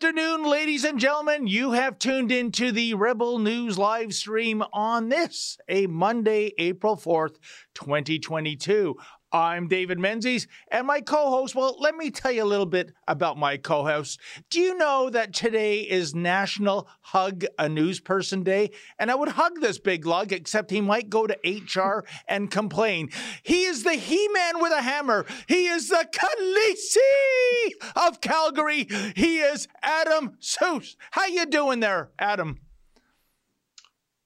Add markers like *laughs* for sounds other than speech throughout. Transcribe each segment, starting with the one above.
Afternoon, ladies and gentlemen. You have tuned into the Rebel News live stream on this, a Monday, April 4th, 2022. I'm David Menzies, and my co host. Well, let me tell you a little bit about my co host. Do you know that today is National Hug a News Person Day? And I would hug this big lug, except he might go to HR *laughs* and complain. He is the He Man with a hammer. He is the Khaleesi of Calgary. He is Adam Soos. How you doing there, Adam?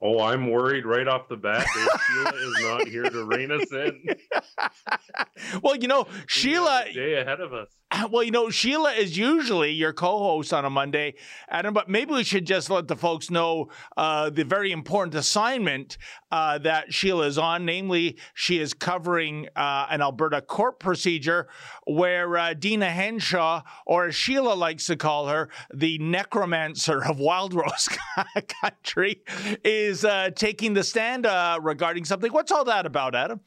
Oh, I'm worried right off the bat that Sheila is not here to rein us in. *laughs* well, you know, Sheila day ahead of us. *clears throat* Well, you know, Sheila is usually your co-host on a Monday, Adam. But maybe we should just let the folks know uh, the very important assignment uh, that Sheila is on. Namely, she is covering uh, an Alberta court procedure where uh, Deena Hinshaw, or as Sheila likes to call her, the necromancer of Wildrose *laughs* Country, is uh, taking the stand uh, regarding something. What's all that about, Adam?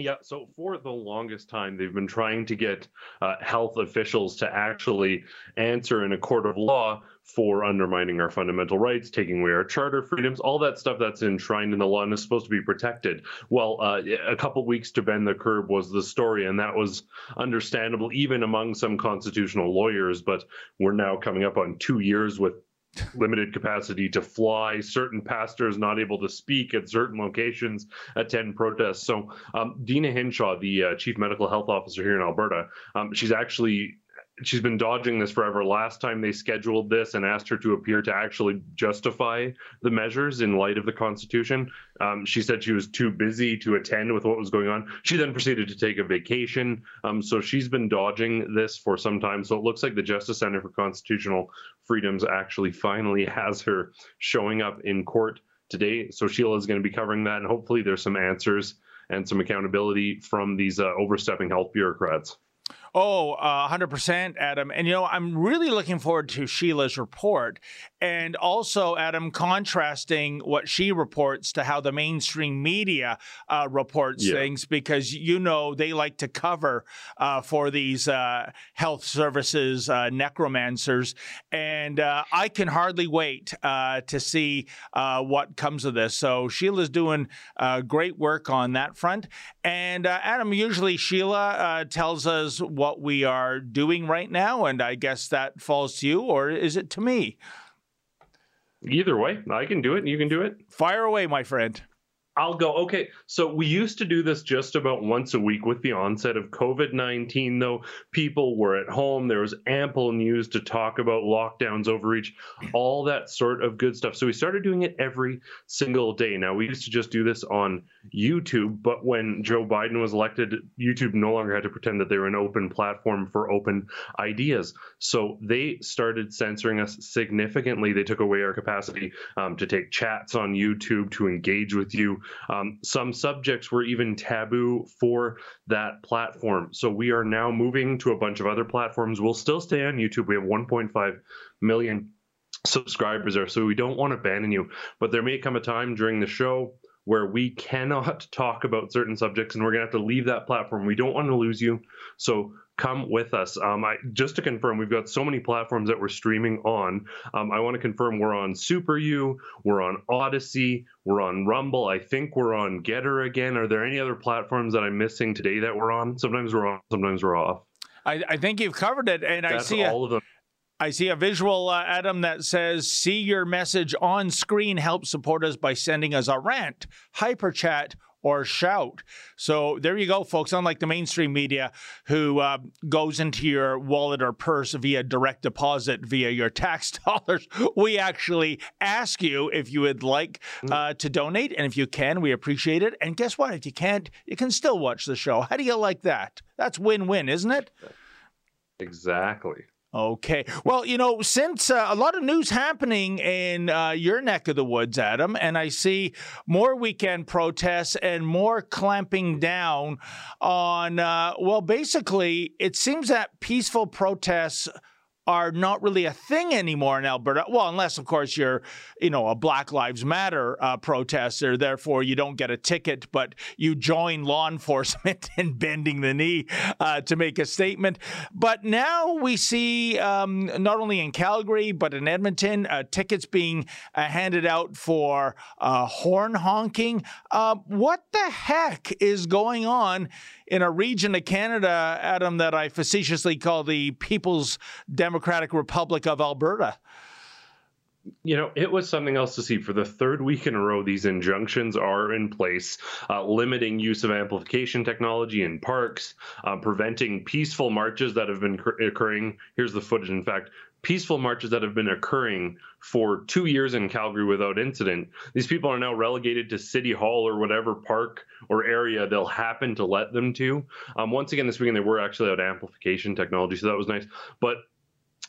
Yeah, so for the longest time, they've been trying to get uh, health officials to actually answer in a court of law for undermining our fundamental rights, taking away our charter freedoms, all that stuff that's enshrined in the law and is supposed to be protected. Well, uh, a couple weeks to bend the curb was the story, and that was understandable even among some constitutional lawyers. But we're now coming up on two years with limited capacity to fly, certain pastors not able to speak at certain locations, attend protests. So, um, Deena Hinshaw, the uh, chief medical health officer here in Alberta, um, she's actually she's been dodging this forever. Last time they scheduled this and asked her to appear to actually justify the measures in light of the Constitution, um, she said she was too busy to attend with what was going on. She then proceeded to take a vacation. Um, so she's been dodging this for some time. So it looks like the Justice Center for Constitutional Freedoms actually finally has her showing up in court today. So Sheila is going to be covering that, and hopefully there's some answers and some accountability from these uh, overstepping health bureaucrats. Oh, uh, 100%, Adam. And, you know, I'm really looking forward to Sheila's report. And also, Adam, contrasting what she reports to how the mainstream media uh, reports yeah. things, because, you know, they like to cover uh, for these uh, health services uh, necromancers. And uh, I can hardly wait to see what comes of this. So, Sheila's doing great work on that front. And, Adam, usually Sheila tells us what we are doing right now, and I guess that falls to you, or is it to me? Either way, I can do it. You can do it. Fire away, my friend. I'll go. Okay. So we used to do this just about once a week with the onset of COVID 19, though. People were at home. There was ample news to talk about lockdowns, overreach, all that sort of good stuff. So we started doing it every single day. Now, we used to just do this on YouTube, but when Joe Biden was elected, YouTube no longer had to pretend that they were an open platform for open ideas. So they started censoring us significantly. They took away our capacity um, to take chats on YouTube, to engage with you. Um, some subjects were even taboo for that platform. So we are now moving to a bunch of other platforms. We'll still stay on YouTube. We have 1.5 million subscribers there, so we don't want to abandon you. But there may come a time during the show where we cannot *laughs* talk about certain subjects and we're going to have to leave that platform. We don't want to lose you. So come with us. Um, I, just to confirm, we've got so many platforms that we're streaming on. Um, I want to confirm we're on Super U, we're on Odysee, we're on Rumble. I think we're on Gettr again. Are there any other platforms that I'm missing today that we're on? Sometimes we're on, sometimes we're off. I, I think you've covered it, and That's I see all a, of them. I see a visual, uh, Adam, that says, see your message on screen. Help support us by sending us a rant, hyper chat, or shout. So there you go, folks. Unlike the mainstream media who uh, goes into your wallet or purse via direct deposit via your tax *laughs* dollars, we actually ask you if you would like mm. uh, to donate. And if you can, we appreciate it. And guess what? If you can't, you can still watch the show. How do you like that? That's win win, isn't it? Exactly. Okay. Well, you know, since uh, a lot of news happening in uh, your neck of the woods, Adam, and I see more weekend protests and more clamping down on, uh, well, basically, it seems that peaceful protests are not really a thing anymore in Alberta. Well, unless, of course, you're, you know, a Black Lives Matter uh, protester. Therefore, you don't get a ticket, but you join law *laughs* enforcement in bending the knee uh, to make a statement. But now we see um, not only in Calgary, but in Edmonton, uh, tickets being uh, handed out for uh, horn honking. Uh, what the heck is going on in a region of Canada, Adam, that I facetiously call the People's Democratic Republic of Alberta? you know, it was something else to see. For the third week in a row, these injunctions are in place, uh, limiting use of amplification technology in parks, uh, preventing peaceful marches that have been occurring. Here's the footage. In fact, peaceful marches that have been occurring for two years in Calgary without incident. These people are now relegated to City Hall or whatever park or area they'll happen to let them to. Um, once again, this weekend they were actually out amplification technology, so that was nice. But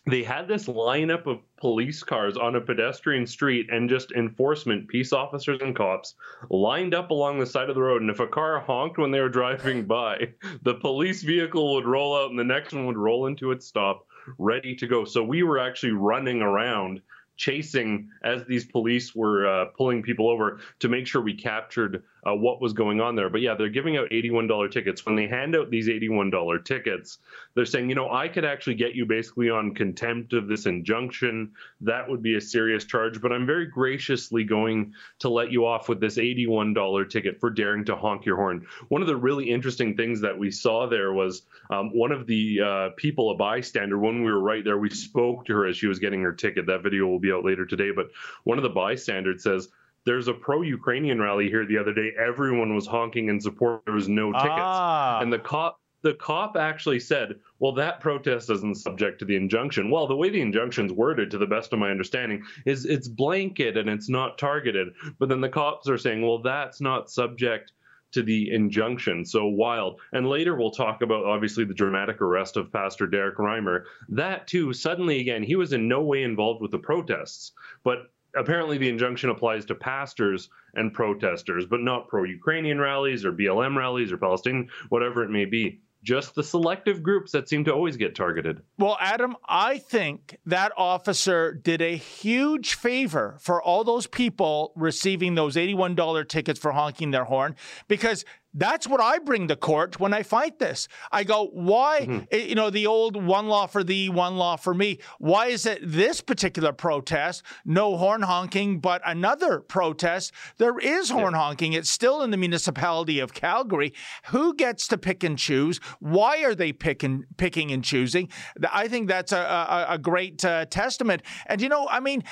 they had this lineup of police cars on a pedestrian street and just enforcement, peace officers and cops lined up along the side of the road. And if a car honked when they were driving by, the police vehicle would roll out and the next one would roll into its stop, ready to go. So we were actually running around chasing as these police were uh, pulling people over to make sure we captured uh, what was going on there. But yeah, they're giving out $81 tickets. When they hand out these $81 tickets, they're saying, you know, I could actually get you basically on contempt of this injunction. That would be a serious charge, but I'm very graciously going to let you off with this $81 ticket for daring to honk your horn. One of the really interesting things that we saw there was um, one of the uh, people, a bystander, when we were right there, we spoke to her as she was getting her ticket. That video will be out later today, but one of the bystanders says, there's a pro-Ukrainian rally here the other day. Everyone was honking in support. There was no tickets, ah. and the cop the cop actually said, "Well, that protest isn't subject to the injunction." Well, the way the injunction's worded, to the best of my understanding, is it's blanket and it's not targeted. But then the cops are saying, "Well, that's not subject." to the injunction. So wild. And later we'll talk about obviously the dramatic arrest of Pastor Derek Reimer. That too, suddenly again, he was in no way involved with the protests, but apparently the injunction applies to pastors and protesters, but not pro Ukrainian rallies or BLM rallies or Palestinian, whatever it may be just the selective groups that seem to always get targeted. Well, Adam, I think that officer did a huge favor for all those people receiving those $81 tickets for honking their horn because that's what I bring to court when I fight this. I go, why, mm-hmm. Eh, you know, the old one law for thee, one law for me. Why is it this particular protest, no horn honking, but another protest, there is horn yeah. honking. It's still in the municipality of Calgary. Who gets to pick and choose? Why are they picking, picking and choosing? I think that's a, a, a great uh, testament. And, you know, I mean,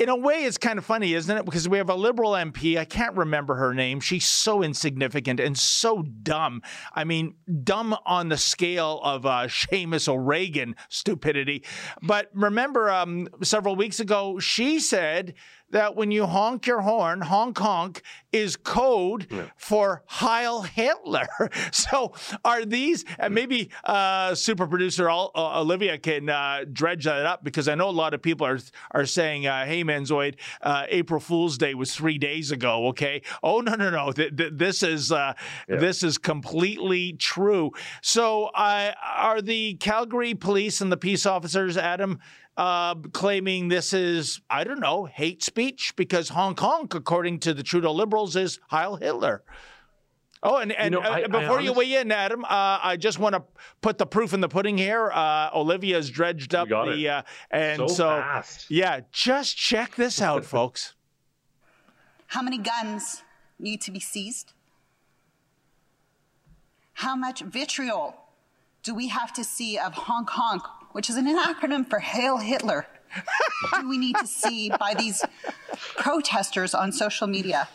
in a way, it's kind of funny, isn't it? Because we have a liberal MP. I can't remember her name. She's so insignificant and so dumb. I mean, dumb on the scale of uh, Seamus O'Regan stupidity. But remember, um, several weeks ago, she said that when you honk your horn, honk honk is code yeah. for Heil Hitler. *laughs* so are these, and maybe uh, super producer uh, Olivia can uh, dredge that up because I know a lot of people are are saying, uh, hey, Menzoid, uh, April Fool's Day was three days ago, okay? Oh, no, no, no. Th- th- this is uh, yeah. this is completely true. So are the Calgary police and the peace officers, Adam, uh, claiming this is, I don't know, hate speech because honk honk, according to the Trudeau Liberals, is Heil Hitler. Oh, and, and you know, uh, I, before I you weigh in, Adam, uh, I just want to put the proof in the pudding here. Uh, Olivia's dredged up the, uh, and so, so yeah, just check this out, *laughs* folks. How many guns need to be seized? How much vitriol do we have to see of honk honk which is an acronym for Hail Hitler, do we need to see by these protesters on social media?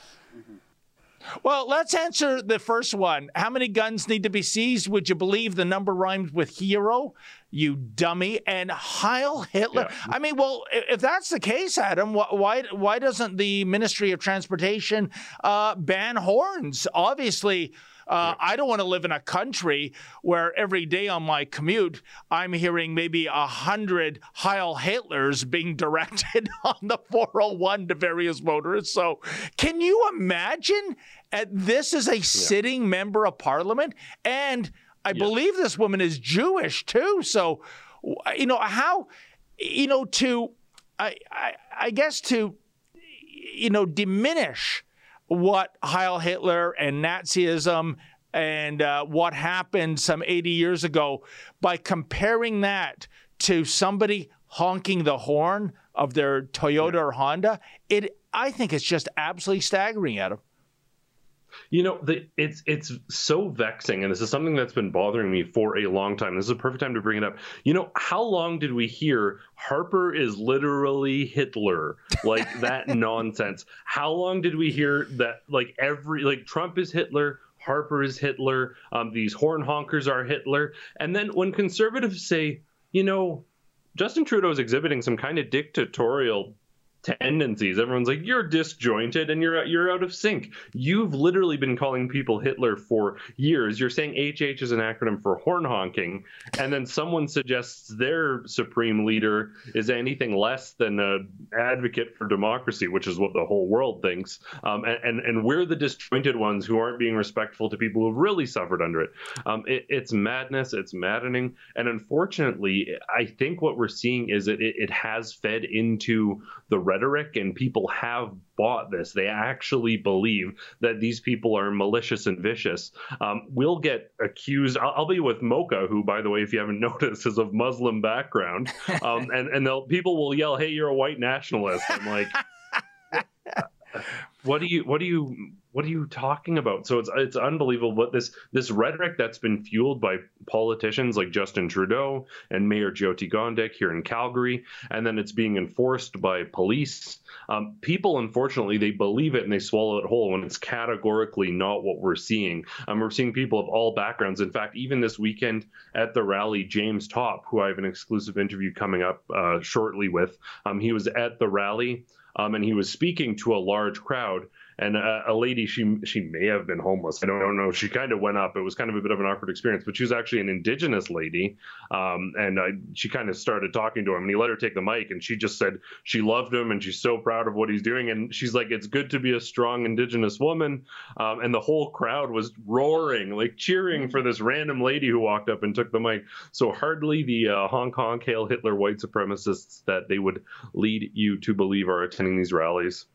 Well, let's answer the first one. How many guns need to be seized? Would you believe the number rhymes with hero? You dummy. And Heil Hitler. Yeah. I mean, well, if that's the case, Adam, why why doesn't the Ministry of Transportation uh, ban horns? Obviously, uh, I don't want to live in a country where every day on my commute, I'm hearing maybe a hundred Heil Hitlers being *laughs* directed *laughs* on the 401 to various motorists. So, can you imagine? At, this is a yeah. sitting member of parliament, and I believe this woman is Jewish too. So, you know how you know, to, I, I, I guess to, you know, diminish what Heil Hitler and Nazism and uh, what happened some 80 years ago by comparing that to somebody honking the horn of their Toyota or Honda, it I think it's just absolutely staggering, Adam. You know, the, it's it's so vexing, and this is something that's been bothering me for a long time. This is a perfect time to bring it up. You know, how long did we hear Harper is literally Hitler, like *laughs* that nonsense? How long did we hear that? Like every like Trump is Hitler, Harper is Hitler, um, these horn honkers are Hitler, and then when conservatives say, you know, Justin Trudeau is exhibiting some kind of dictatorial tendencies. Everyone's like, you're disjointed and you're you're out of sync. You've literally been calling people Hitler for years. You're saying HH is an acronym for horn honking, and then someone suggests their supreme leader is anything less than an advocate for democracy, which is what the whole world thinks. Um, and, and, and we're the disjointed ones who aren't being respectful to people who've really suffered under it. Um, it it's madness. It's maddening, and unfortunately, I think what we're seeing is that it, it has fed into the rhetoric, and people have bought this. They actually believe that these people are malicious and vicious. Um, we'll get accused. I'll, I'll, be with Mocha, who, by the way, if you haven't *laughs* noticed, is of Muslim background, um, *laughs* and and they'll, people will yell, "Hey, you're a white nationalist." I'm like. *laughs* what do you what do you what are you talking about? So it's it's unbelievable. But this this rhetoric that's been fueled by politicians like Justin Trudeau and Mayor Jyoti Gondek here in Calgary, and then it's being enforced by police. Um, people, unfortunately, they believe it and they swallow it whole when it's categorically not what we're seeing. Um, we're seeing people of all backgrounds. In fact, even this weekend at the rally, James Topp, who I have an exclusive interview coming up uh, shortly with, um, he was at the rally. Um, and he was speaking to a large crowd and a, a, lady she she may have been homeless. I don't know. She kind of went up. It was kind of a bit of an awkward experience but she was actually an indigenous lady um, and I, she kind of started talking to him and he let her take the mic and she just said she loved him and she's so proud of what he's doing and she's like it's good to be a strong indigenous woman um, and the whole crowd was roaring like cheering for this random lady who walked up and took the mic. So hardly the uh, honk honk hail hitler white supremacists that they would lead you to believe are attending these rallies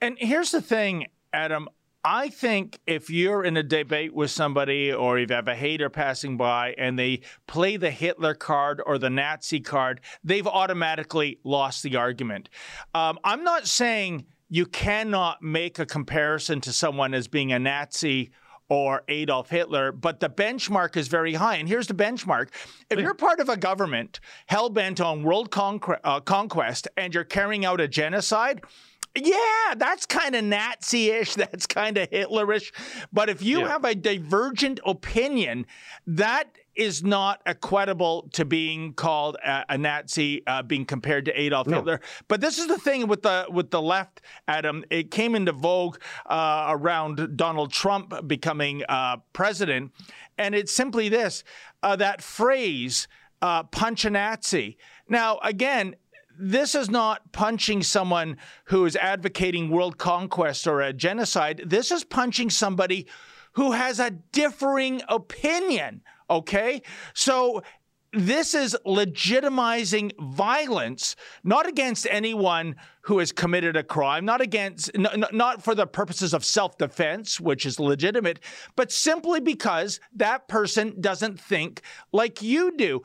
and here's the thing, Adam. I think if you're in a debate with somebody or you have a hater passing by and they play the Hitler card or the Nazi card, they've automatically lost the argument. Um, I'm not saying you cannot make a comparison to someone as being a Nazi or Adolf Hitler, but the benchmark is very high. And here's the benchmark. If you're part of a government hell bent on world uh, conquest and you're carrying out a genocide, yeah, that's kind of Nazi ish. *laughs* That's kind of Hitlerish. But if you yeah. have a divergent opinion, that is not equitable to being called a, a Nazi, uh, being compared to Adolf no. Hitler. But this is the thing with the with the left, Adam. It came into vogue uh, around Donald Trump becoming uh, president, and it's simply this: uh, that phrase, uh, "punch a Nazi." Now, again, this is not punching someone who is advocating world conquest or a genocide. This is punching somebody who has a differing opinion. Okay. So this is legitimizing violence, not against anyone who has committed a crime, not against, not for the purposes of self defense, which is legitimate, but simply because that person doesn't think like you do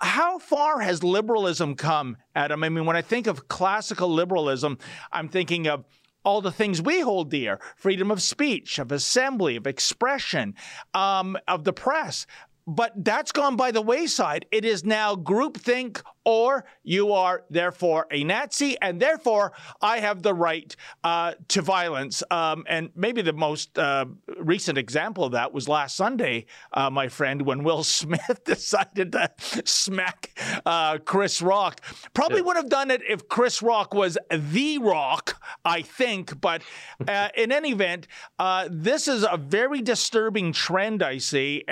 how far has liberalism come, Adam? I mean, when I think of classical liberalism, I'm thinking of all the things we hold dear freedom of speech, of assembly, of expression, um, of the press. But that's gone by the wayside. It is now groupthink or you are therefore a Nazi, and therefore I have the right uh, to violence. Um, and maybe the most uh, recent example of that was last Sunday, uh, my friend, when Will *laughs* Smith decided to smack uh, Chris Rock. Probably yeah. would have done it if Chris Rock was the Rock, I think. But uh, *laughs* in any event, uh, this is a very disturbing trend I see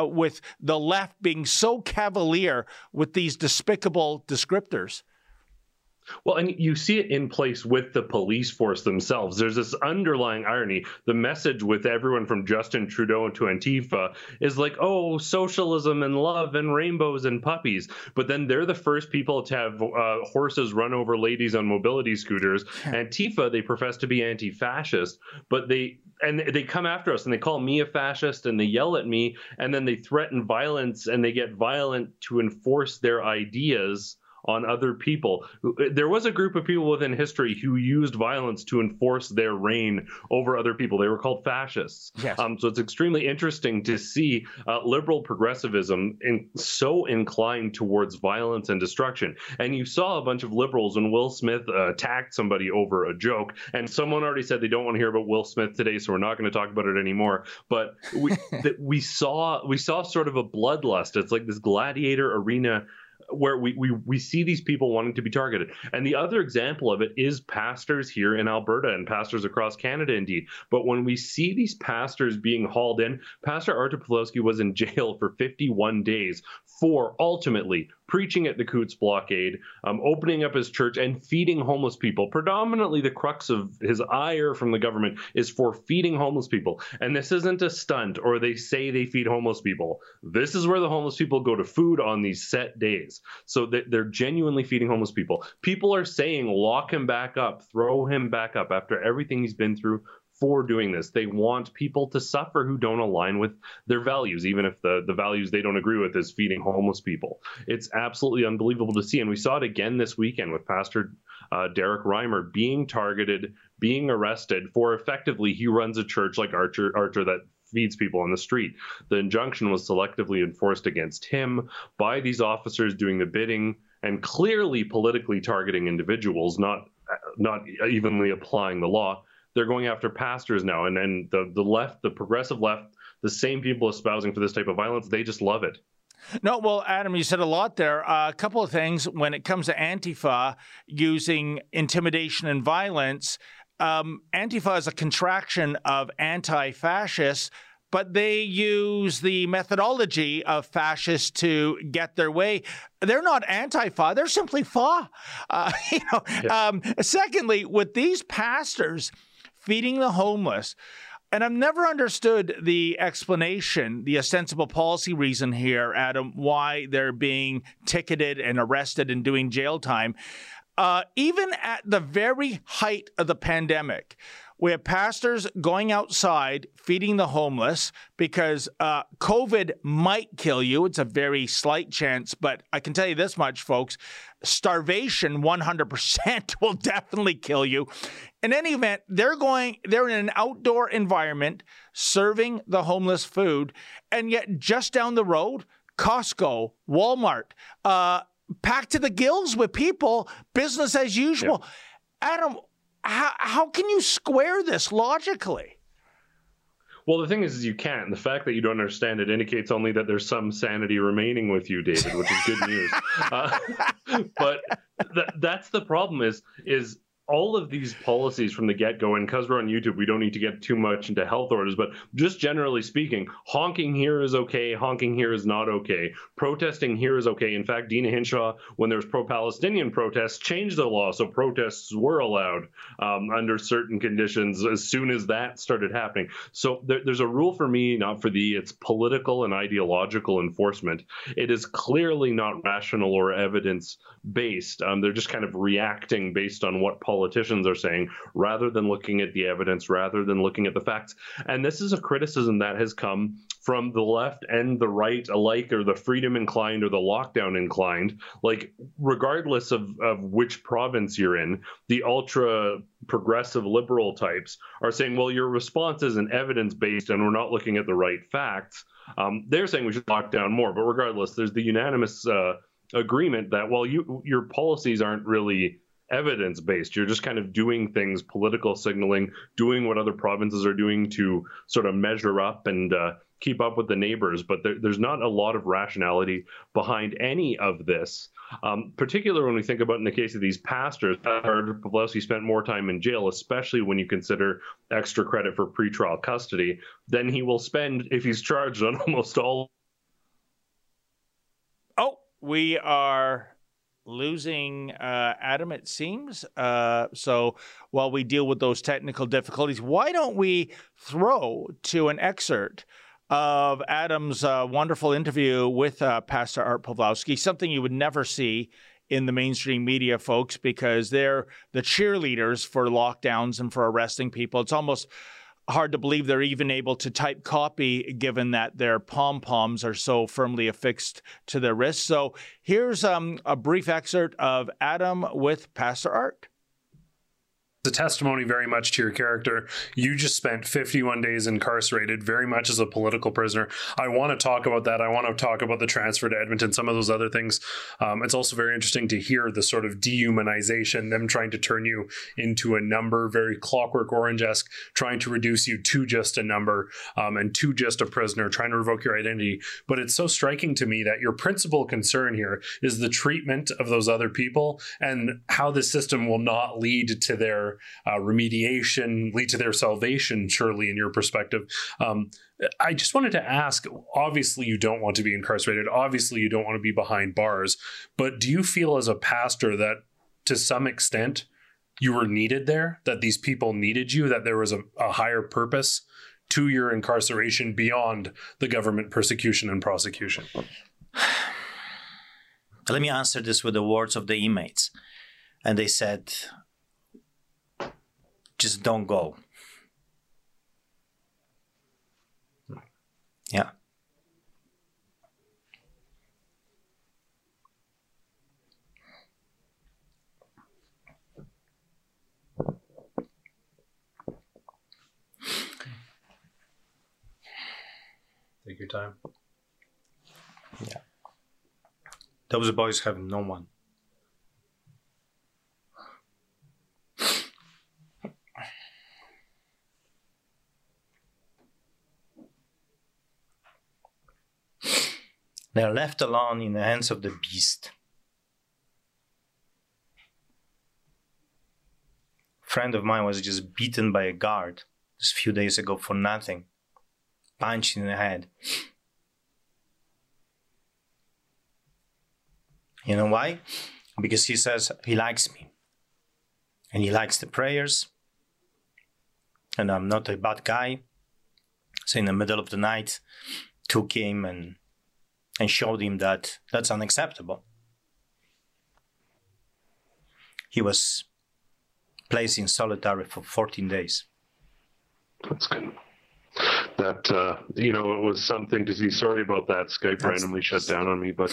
with the left being so cavalier with these despicable descriptors. Well, and you see it in place with the police force themselves. There's this underlying irony. The message with everyone from Justin Trudeau to Antifa is like, oh, socialism and love and rainbows and puppies. But then they're the first people to have uh, horses run over ladies on mobility scooters. Antifa, they profess to be anti fascist, but they and they come after us and they call me a fascist and they yell at me and then they threaten violence and they get violent to enforce their ideas on other people. There was a group of people within history who used violence to enforce their reign over other people. They were called fascists. Yes. Um, so it's extremely interesting to see uh, liberal progressivism in, so inclined towards violence and destruction. And you saw a bunch of liberals when Will Smith uh, attacked somebody over a joke, and someone already said they don't want to hear about Will Smith today, so we're not going to talk about it anymore. But we *laughs* we saw we saw sort of a bloodlust. It's like this gladiator arena where we, we we see these people wanting to be targeted. And the other example of it is pastors here in Alberta and pastors across Canada, indeed. But when we see these pastors being hauled in, Pastor Artur Pawlowski was in jail for 51 days for ultimately preaching at the Coutts blockade, um, opening up his church, and feeding homeless people. Predominantly, the crux of his ire from the government is for feeding homeless people. And this isn't a stunt or they say they feed homeless people. This is where the homeless people go to food on these set days. So they're genuinely feeding homeless people. People are saying, lock him back up, throw him back up after everything he's been through for doing this. They want people to suffer who don't align with their values, even if the, the values they don't agree with is feeding homeless people. It's absolutely unbelievable to see. And we saw it again this weekend with Pastor uh, Derek Reimer being targeted, being arrested for effectively he runs a church like Artur Artur that feeds people on the street. The injunction was selectively enforced against him by these officers doing the bidding and clearly politically targeting individuals, not not evenly applying the law they're going after pastors now, and and the the left, the progressive left, the same people espousing for this type of violence, they just love it. No, well, Adam, you said a lot there. Uh, a couple of things when it comes to Antifa using intimidation and violence. Um, Antifa is a contraction of anti fascist, but they use the methodology of fascists to get their way. They're not anti-fa; they're simply fa. Uh, *laughs* you know. Yeah. Um, secondly, with these pastors, feeding the homeless. And I've never understood the explanation, the ostensible policy reason here, Adam, why they're being ticketed and arrested and doing jail time. Uh, even at the very height of the pandemic, we have pastors going outside feeding the homeless because uh, COVID might kill you. It's a very slight chance, but I can tell you this much, folks starvation 100% *laughs* will definitely kill you. In any event, they're going, they're in an outdoor environment serving the homeless food. And yet, just down the road, Costco, Walmart, uh, packed to the gills with people, business as usual. Adam, how, how can you square this logically? Well, the thing is, is you can't. The fact that you don't understand it indicates only that there's some sanity remaining with you, David, which is good news. *laughs* Uh, *laughs* but th- that's the problem. Is is all of these policies from the get go, and because we're on YouTube, we don't need to get too much into health orders, but just generally speaking, honking here is okay, honking here is not okay, protesting here is okay. In fact, Deena Hinshaw, when there was pro Palestinian protests, changed the law so protests were allowed um, under certain conditions as soon as that started happening. So there, there's a rule for me, not for thee. It's political and ideological enforcement. It is clearly not rational or evidence based. Um, they're just kind of reacting based on what politics politicians are saying rather than looking at the evidence, rather than looking at the facts. And this is a criticism that has come from the left and the right alike, or the freedom inclined or the lockdown inclined. Like, regardless of, of which province you're in, the ultra progressive liberal types are saying, well, your response isn't evidence based and we're not looking at the right facts. Um, they're saying we should lock down more. But regardless, there's the unanimous uh, agreement that, well, you, your policies aren't really evidence based. You're just kind of doing things, political signaling, doing what other provinces are doing to sort of measure up and uh, keep up with the neighbors. But there, there's not a lot of rationality behind any of this. Um, particularly when we think about in the case of these pastors, Pawlowski spent more time in jail, especially when you consider extra credit for pretrial custody, than he will spend if he's charged on *laughs* almost all. Oh, we are losing uh, Adam, it seems. Uh, so while we deal with those technical difficulties, why don't we throw to an excerpt of Adam's uh, wonderful interview with uh, Pastor Art Pawlowski, something you would never see in the mainstream media, folks, because they're the cheerleaders for lockdowns and for arresting people. It's almost hard to believe they're even able to type copy given that their pom poms are so firmly affixed to their wrists. So here's um, a brief excerpt of Adam with Pastor Art a testimony very much to your character. You just spent 51 days incarcerated, very much as a political prisoner. I want to talk about that. I want to talk about the transfer to Edmonton, some of those other things. Um, it's also very interesting to hear the sort of dehumanization, them trying to turn you into a number, very clockwork orange esque, trying to reduce you to just a number um, and to just a prisoner, trying to revoke your identity. But it's so striking to me that your principal concern here is the treatment of those other people and how the system will not lead to their uh, remediation, lead to their salvation, surely, in your perspective. Um, I just wanted to ask obviously, you don't want to be incarcerated. Obviously, you don't want to be behind bars. But do you feel as a pastor that to some extent you were needed there, that these people needed you, that there was a, a higher purpose to your incarceration beyond the government persecution and prosecution? *sighs* Let me answer this with the words of the inmates. And they said, just don't go. Yeah. Take your time. Yeah. Those boys have no one. They are left alone in the hands of the beast. A friend of mine was just beaten by a guard just a few days ago for nothing, punched in the head. You know why? Because he says he likes me. And he likes the prayers. And I'm not a bad guy. So in the middle of the night, took him and and showed him that that's unacceptable. He was placed in solitary for 14 days. That's good. That uh, you know, it was something to see. Sorry about that. Skype that's, randomly shut down on me, but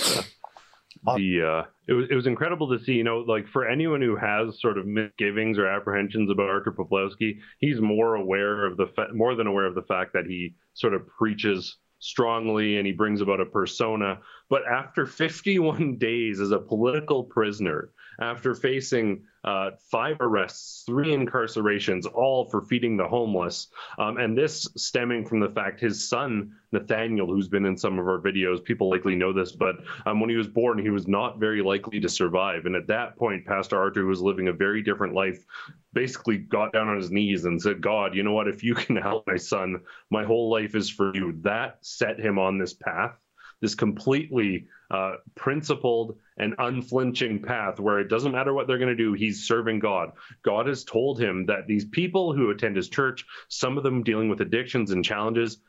uh, the uh, it was it was incredible to see. You know, like for anyone who has sort of misgivings or apprehensions about Artur Pawlowski, he's more aware of the fa- more than aware of the fact that he sort of preaches strongly and he brings about a persona. But after 51 *laughs* days as a political prisoner, after facing uh, five arrests, three incarcerations, all for feeding the homeless. Um, and this stemming from the fact his son, Nathaniel, who's been in some of our videos, people likely know this, but um, when he was born, he was not very likely to survive. And at that point, Pastor Artur was living a very different life, basically got down on his knees and said, God, you know what? If you can help my son, my whole life is for you. That set him on this path this completely uh, principled and unflinching path where it doesn't matter what they're going to do, he's serving God. God has told him that these people who attend his church, some of them dealing with addictions and challenges,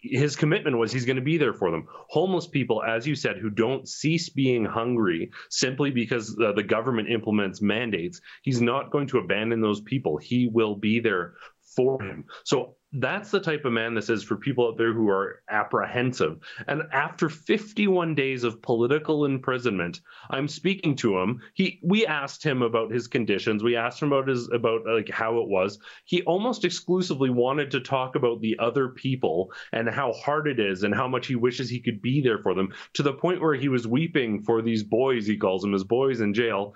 his commitment was he's going to be there for them. Homeless people, as you said, who don't cease being hungry simply because the government implements mandates, he's not going to abandon those people. He will be there for him. So that's the type of man this is for people out there who are apprehensive. And after 51 days of political imprisonment, I'm speaking to him. He we asked him about his conditions. We asked him about his about like how it was. He almost exclusively wanted to talk about the other people and how hard it is and how much he wishes he could be there for them to the point where he was weeping for these boys he calls them his boys in jail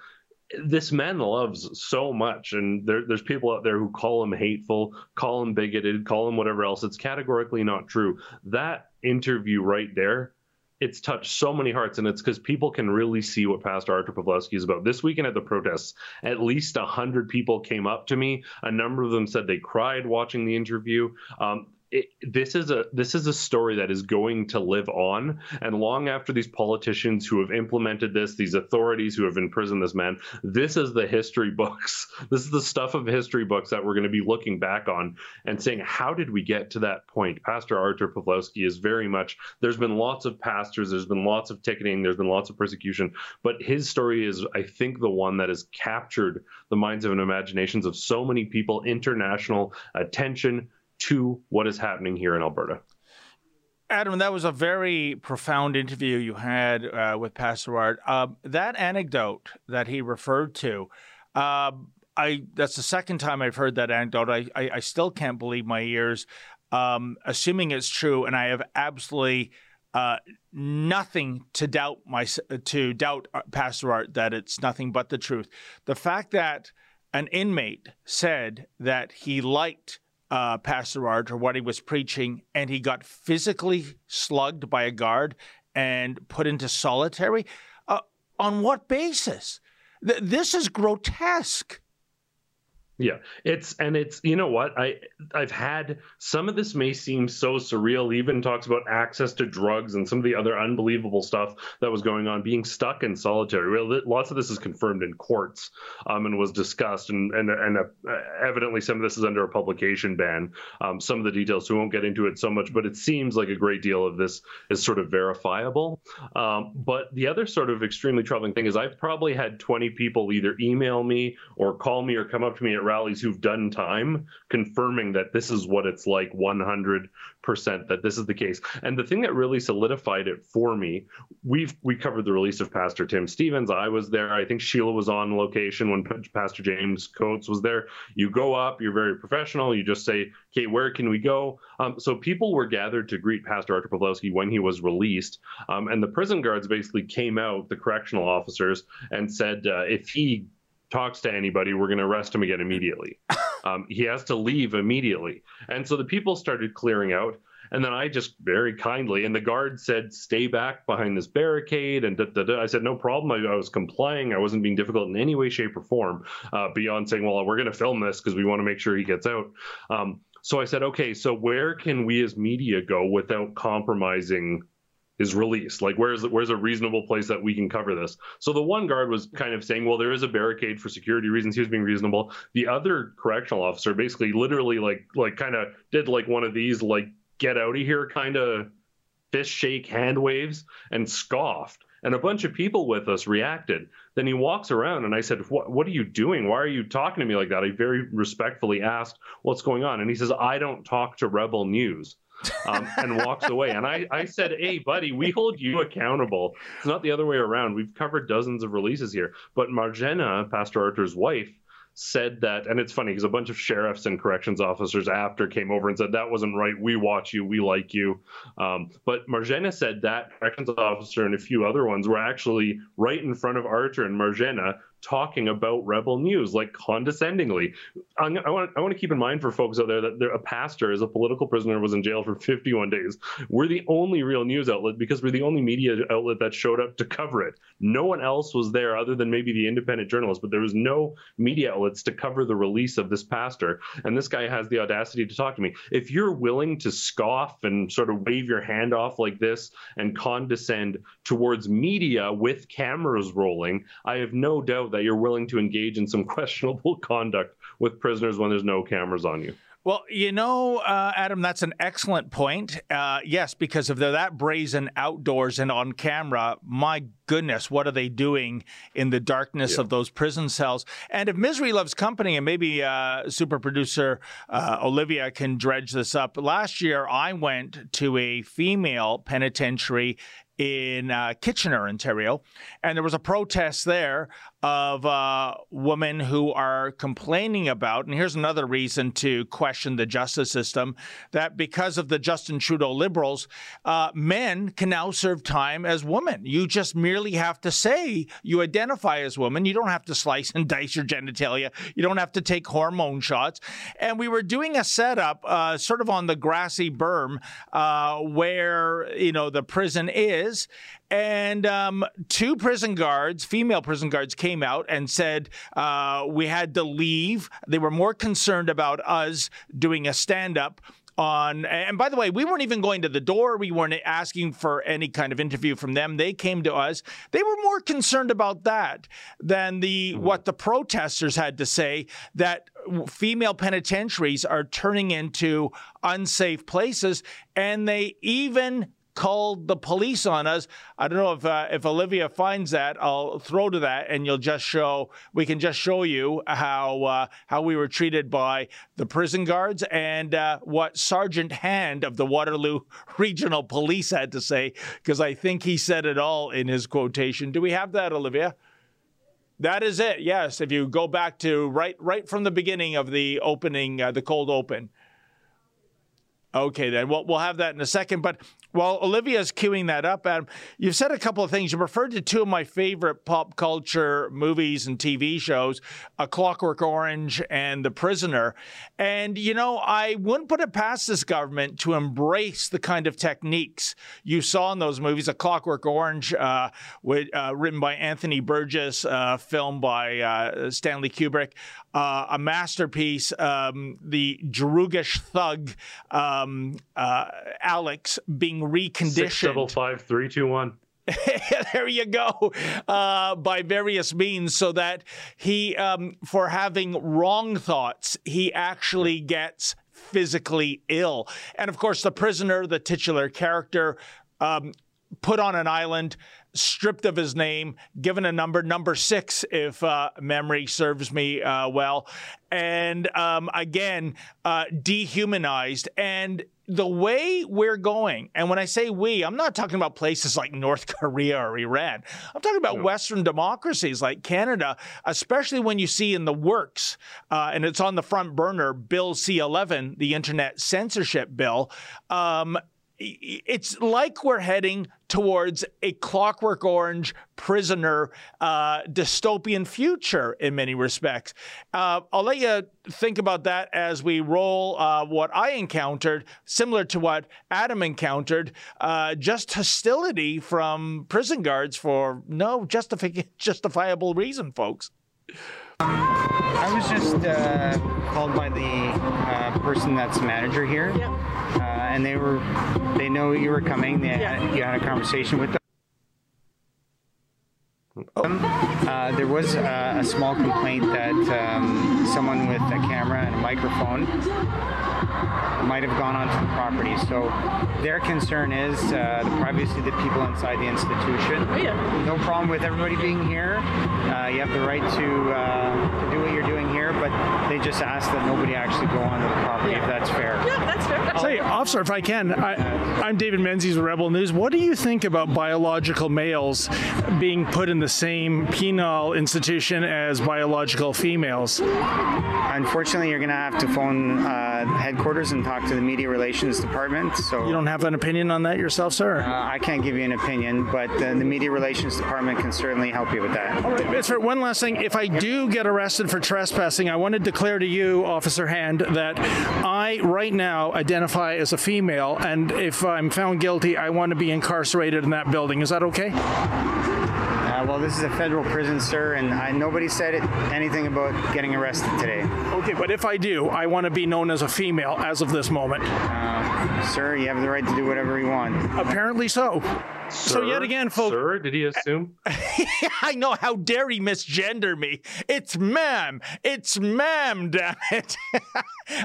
this man loves so much and there, there's people out there who call him hateful call him bigoted call him whatever else. It's categorically not true. That interview right there it's touched so many hearts and it's because people can really see what pastor artur pawlowski is about. This weekend at the protests at least 100 people came up to me. A number of them said they cried watching the interview. Um, this is a this is a story that is going to live on. And long after these politicians who have implemented this these authorities who have imprisoned this man this is the history books. *laughs* This is the stuff of history books that we're going to be looking back on and saying how did we get to that point? Pastor arthur pawlowski is very much there's been lots of pastors there's been lots of ticketing there's been lots of persecution but his story is i think the one that has captured the minds and imaginations of so many people international attention to what is happening here in Alberta. Adam, that was a very profound interview you had uh, with Pastor Art. Uh, that anecdote that he referred to, uh, I that's the second time I've heard that anecdote. I, I, I still can't believe my ears. Um, assuming it's true, and I have absolutely uh, nothing to doubt my to doubt uh, Pastor Art that it's nothing but the truth. The fact that an inmate said that he liked uh, Pastor Art or what he was preaching, and he got physically slugged by a guard and put into solitary. Uh, on what basis? Th- this is grotesque. Yeah, it's and it's you know what I I've had some of this may seem so surreal. Even talks about access to drugs and some of the other unbelievable stuff that was going on. Being stuck in solitary. Well, lots of this is confirmed in courts um, and was discussed, and and and uh, evidently some of this is under a publication ban. Um, some of the details, so we won't get into it so much, but it seems like a great deal of this is sort of verifiable. Um, but the other sort of extremely troubling thing is I've probably had 20 people either email me or call me or come up to me at rallies who've done time confirming that this is what it's like 100% that this is the case. And the thing that really solidified it for me we've we covered the release of pastor tim stephens. I was there. I think sheila was on location when pastor james coates was there. You go up you're very professional. You just say okay where can we go? Um, so people were gathered to greet pastor artur pawlowski when he was released. Um, and the prison guards basically came out the correctional officers and said uh, if he talks to anybody, we're going to arrest him again immediately. *laughs* Um, he has to leave immediately. And so the people started clearing out. And then I just very kindly, and the guard said, stay back behind this barricade. And da, da, da. I said, no problem. I, I, was complying. I wasn't being difficult in any way, shape, or form uh, beyond saying, well, we're going to film this because we want to make sure he gets out. Um, so I said, okay, so where can we as media go without compromising is released. Like, where's where's a reasonable place that we can cover this? So the one guard was kind of saying, well, there is a barricade for security reasons. He was being reasonable. The other correctional officer basically, literally, like like kind of did like one of these like get out of here kind of fist shake hand waves and scoffed. And a bunch of people with us reacted. Then he walks around and I said, what, what are you doing? Why are you talking to me like that? I very respectfully asked, What's going on? And he says, I don't talk to Rebel News um, and walks away. And I, I said, Hey, buddy, we hold you accountable. It's not the other way around. We've covered dozens of releases here. But Marzena, Pastor Artur's wife, said that, and it's funny because a bunch of sheriffs and corrections officers after came over and said that wasn't right. We watch you, we like you. Um, but Marzena said that corrections officer and a few other ones were actually right in front of Artur and Marzena talking about rebel news like condescendingly. I'm, i want, I want to keep in mind for folks out there that a pastor is a political prisoner was in jail for 51 days. We're the only real news outlet because we're the only media outlet that showed up to cover it. No one else was there other than maybe the independent journalists but there was no media outlets to cover the release of this pastor. And this guy has the audacity to talk to me. If you're willing to scoff and sort of wave your hand off like this and condescend towards media with cameras rolling i have no doubt that you're willing to engage in some *laughs* questionable conduct with prisoners when there's no cameras on you. Well, you know, uh, Adam, that's an excellent point. Uh, yes, because if they're that brazen outdoors and on camera, my goodness, what are they doing in the darkness yeah. of those prison cells? And if misery loves company, and maybe uh, super producer uh, Olivia can dredge this up. Last year, I went to a female penitentiary in uh, Kitchener, Ontario, and there was a protest there of uh, women who are complaining about, and here's another reason to question the justice system, that because of the Justin Trudeau liberals, uh, men can now serve time as women. You just merely have to say you identify as woman. You don't have to slice and *laughs* dice your genitalia. You don't have to take hormone shots. And we were doing a setup uh, sort of on the grassy berm uh, where, you know, the prison is. And um, two prison guards, female prison guards, came out and said uh, we had to leave. They were more concerned about us doing a stand up on. And by the way, we weren't even going to the door. We weren't asking for any kind of interview from them. They came to us. They were more concerned about that than the mm-hmm. what the protesters had to say that female penitentiaries are turning into unsafe places, and they even called the police on us. I don't know if uh, if Olivia finds that, I'll throw to that, and you'll just show we can just show you how uh, how we were treated by the prison guards and uh, what Sergeant Hand of the Waterloo *laughs* Regional Police had to say, because I think he said it all in his quotation. Do we have that, Olivia? That is it. Yes, if you go back to right right from the beginning of the opening, uh, the cold open. Okay, then we'll, we'll have that in a second. But while Olivia's queuing that up, Adam, you've said a couple of things. You referred to two of my favorite pop culture movies and TV shows, A Clockwork Orange and The Prisoner. And, you know, I wouldn't put it past this government to embrace the kind of techniques you saw in those movies. A Clockwork Orange, uh, with, uh, written by Anthony Burgess, uh, filmed by uh, Stanley Kubrick, uh, a masterpiece. Um, the Jerugish thug, um, uh, Alex, being reconditioned. Six double five three two one. *laughs* there you go, uh, by various means, so that he, um, for having wrong thoughts, he actually gets physically ill. And of course, the prisoner, the titular character, um, put on an island, stripped of his name, given a number, number six, if uh, memory serves me uh, well, and um, again, uh, dehumanized. And the way we're going, and when I say we, I'm not talking about places like North *laughs* Korea or Iran. I'm talking about no. Western democracies like Canada, especially when you see in the works, uh, and it's on the front burner, Bill C 11, the Internet Censorship Bill. Um, it's like we're heading towards a clockwork orange prisoner uh, dystopian future in many respects. Uh, I'll let you think about that as we roll uh, what I encountered, similar to what Adam encountered, uh, just hostility from prison guards for no justifi- *laughs* justifiable reason, folks. I was just uh, called by the uh, person that's manager here, yep. Uh, and they were they know you were coming. They yeah. had, you had a conversation with them. Uh, there was uh, a small complaint that um, someone with a camera and a microphone might have gone onto the property. So their concern is uh, the privacy of the people inside the institution. Oh, yeah. No problem with everybody being here. Uh, you have the right to, uh, to do what you're doing here, but they just ask that nobody actually go onto the property yeah. if that's fair. Yeah, that's fair. Say, officer, if I can, I, am David Menzies with Rebel News. What do you think about biological males being put in the same penal institution as biological females? Unfortunately, you're going to have to phone uh, headquarters and talk to the media relations department. So you don't have an opinion on that yourself, sir? Uh, I can't give you an opinion, but uh, the media relations department can certainly help you with that. All right, for one last thing. If I do get arrested for trespassing, I want to declare to you, Officer Hand, that I right now identify as a female, and if I'm found guilty, I want to be incarcerated in that building. Is that okay? Uh, well, this is a federal prison, sir, and I, nobody said it, anything about getting arrested today. Okay, but if I do, I want to be known as a female as of this moment. Uh, sir, you have the right to do whatever you want. Apparently so. Sir, so yet again, folks. Sir, did he assume? *laughs* I know. How dare he misgender me? It's ma'am. It's ma'am. Damn it.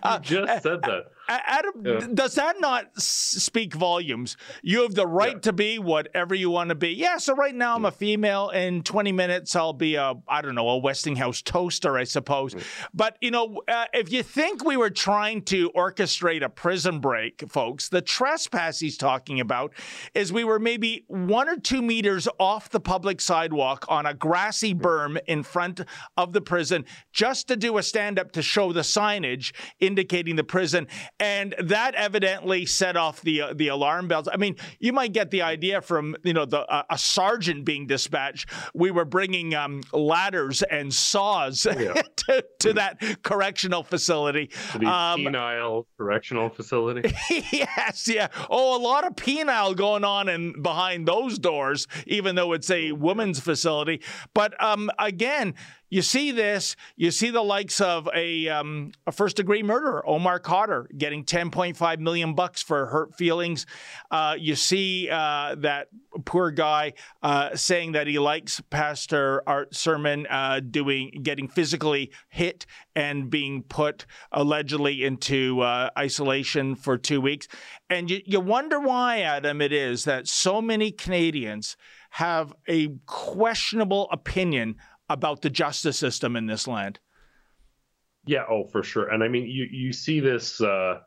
uh, *laughs* you just said that. Adam, yeah. does that not speak volumes? You have the right yeah. to be whatever you want to be. Yeah. So right now I'm a female. In 20 minutes I'll be a I don't know a Westinghouse toaster, I suppose. But you know, uh, if you think we were trying to orchestrate a prison break, folks, the trespass he's talking about is we were maybe one or two meters off the public sidewalk on a grassy berm in front of the prison, just to do a stand up to show the signage indicating the prison and that evidently set off the uh, the alarm bells. I mean, you might get the idea from you know the uh, a sergeant being dispatched. We were bringing um, ladders and saws yeah. *laughs* to, to that correctional facility. To the um, penile correctional facility. *laughs* yes, yeah. Oh, a lot of penile going on in behind those doors, even though it's a woman's facility. But um, again, you see this, you see the likes of a, um, a first degree murderer, Omar Khadr, getting 10.5 million bucks for hurt feelings. Uh, you see uh, that poor guy uh, saying that he likes Pastor Art Sermon uh, doing getting physically hit and being put allegedly into uh, isolation for two weeks. And you, you wonder why, Adam, it is that so many Canadians have a questionable opinion about the justice system in this land. Yeah, oh, for sure. And I mean, you you see this uh,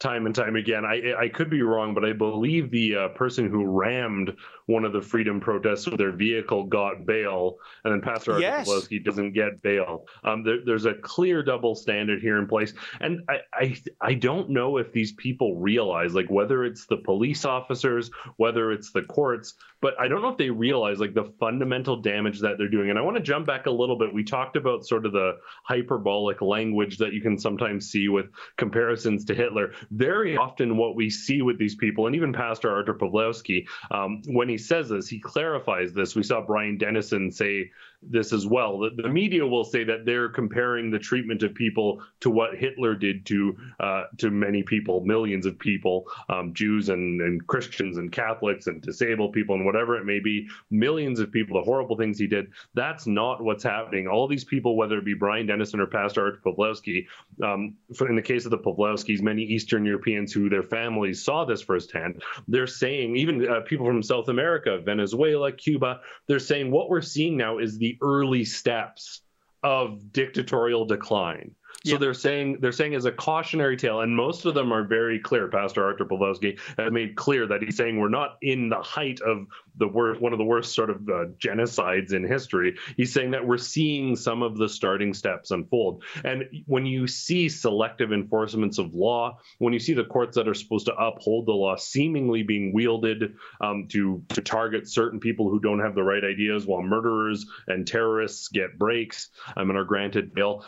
time and time again. I I could be wrong, but I believe the uh, person who rammed one of the freedom protests with their vehicle got bail, and then Pastor yes. Doesn't get bail. Um, there, there's a clear double standard here in place, and I, I I don't know if these people realize, like whether it's the police officers, whether it's the courts, but I don't know if they realize like the fundamental damage that they're doing. And I want to jump back a little bit. We talked about sort of the hyperbolic language that you can sometimes see with comparisons to Hitler. Very often, what we see with these people, and even Pastor Artur Pawlowski, um, when he he says this, he clarifies this. We saw Brian Dennison say this as well. The, the, media will say that they're comparing the treatment of people to what Hitler did to uh, to many people, millions of people, um, Jews and, and Christians and Catholics and disabled people and whatever it may be, millions of people, the horrible things he did. That's not what's happening. All these people, whether it be Brian Dennison or Pastor Art Pawlowski, um, in the case of the Pawlowskis, many Eastern Europeans who their families saw this firsthand, they're saying, even uh, people from South America, Venezuela, Cuba, they're saying what we're seeing now is the early steps of dictatorial decline. So they're saying they're saying as a cautionary tale, and most of them are very clear. Pastor Arthur Pawlowski has made clear that he's saying we're not in the height of the worst, one of the worst sort of uh, genocides in history. He's saying that we're seeing some of the starting steps unfold. And when you see selective enforcements of law, when you see the courts that are supposed to uphold the law seemingly being wielded um, to to target certain people who don't have the right ideas, while murderers and terrorists get breaks um, and are granted bail,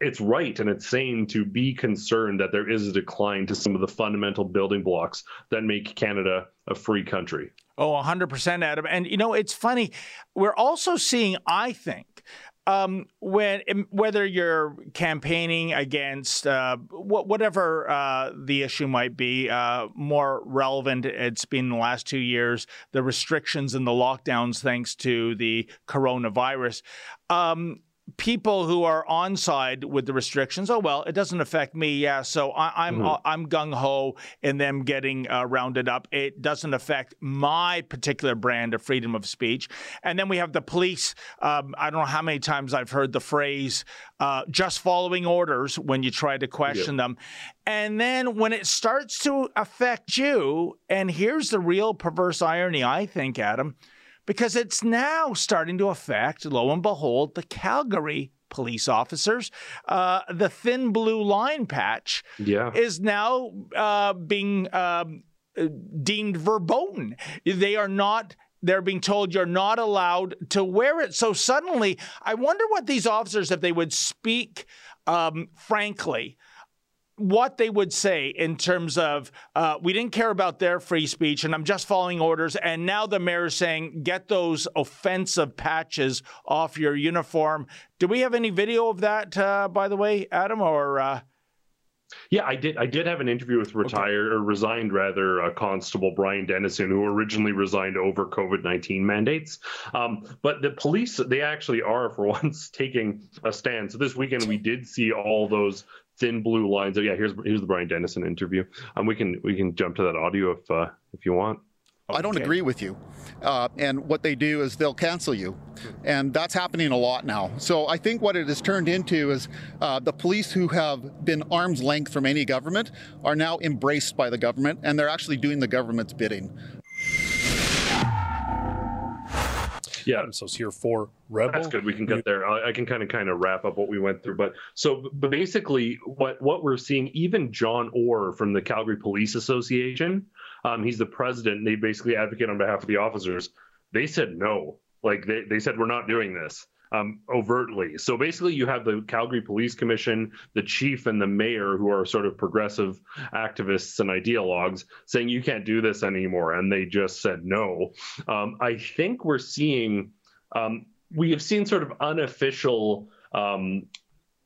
it's right and it's sane to be concerned that there is a decline to some of the fundamental building blocks that make Canada a free country. Oh, 100%, Adam. And, you know, it's funny. We're also seeing, I think, um, when whether you're campaigning against uh, whatever uh, the issue might be, uh, more relevant it's been the last two years, the restrictions and the lockdowns thanks to the coronavirus. Um, people who are on side with the restrictions, oh well, it doesn't affect me. Yeah, so I, am I'm, mm-hmm. I'm gung ho in them getting uh, rounded up. It doesn't affect my particular brand of freedom of speech. And then we have the police. Um, I don't know how many times I've heard the phrase uh, "just following orders" when you try to question them. And then when it starts to affect you, and here's the real perverse irony, I think, Adam because it's now starting to affect, lo and behold, the Calgary police officers. Uh, the thin blue line patch yeah. is now uh, being um, deemed verboten. They are not. They're being told you're not allowed to wear it. So suddenly, I wonder what these officers, if they would speak um, frankly, what they would say in terms of uh, we didn't care about their free speech and I'm just following orders. And now the mayor is saying, get those offensive patches off your uniform. Do we have any video of that, uh, by the way, Adam? Or uh... yeah, I did. I did have an interview with retired okay. or resigned rather uh, Constable Brian Dennison, who originally resigned over COVID nineteen mandates. Um, but the police, they actually are for *laughs* once taking a stand. So this weekend we did see all those thin blue lines. Oh yeah, here's here's the Brian Dennison interview. Um, we can we can jump to that audio if uh, if you want. I don't agree with you. Uh, and what they do is they'll cancel you. And that's happening a lot now. So I think what it has turned into is uh, the police who have been arm's length from any government are now embraced by the government and they're actually doing the government's bidding. Yeah. So it's here for Rebel. That's good. We can get there. I, I can kind of kind of wrap up what we went through. But so, but basically, what what we're seeing, even John Orr from the Calgary Police Association, um, he's the president. they basically advocate on behalf of the officers. They said no. Like they, they said, we're not doing this um, overtly. So basically, you have the Calgary Police Commission, the chief, and the mayor, who are sort of progressive activists and ideologues, saying you can't do this anymore, and they just said no. Um, I think we're seeing. Um, we have seen sort of unofficial um,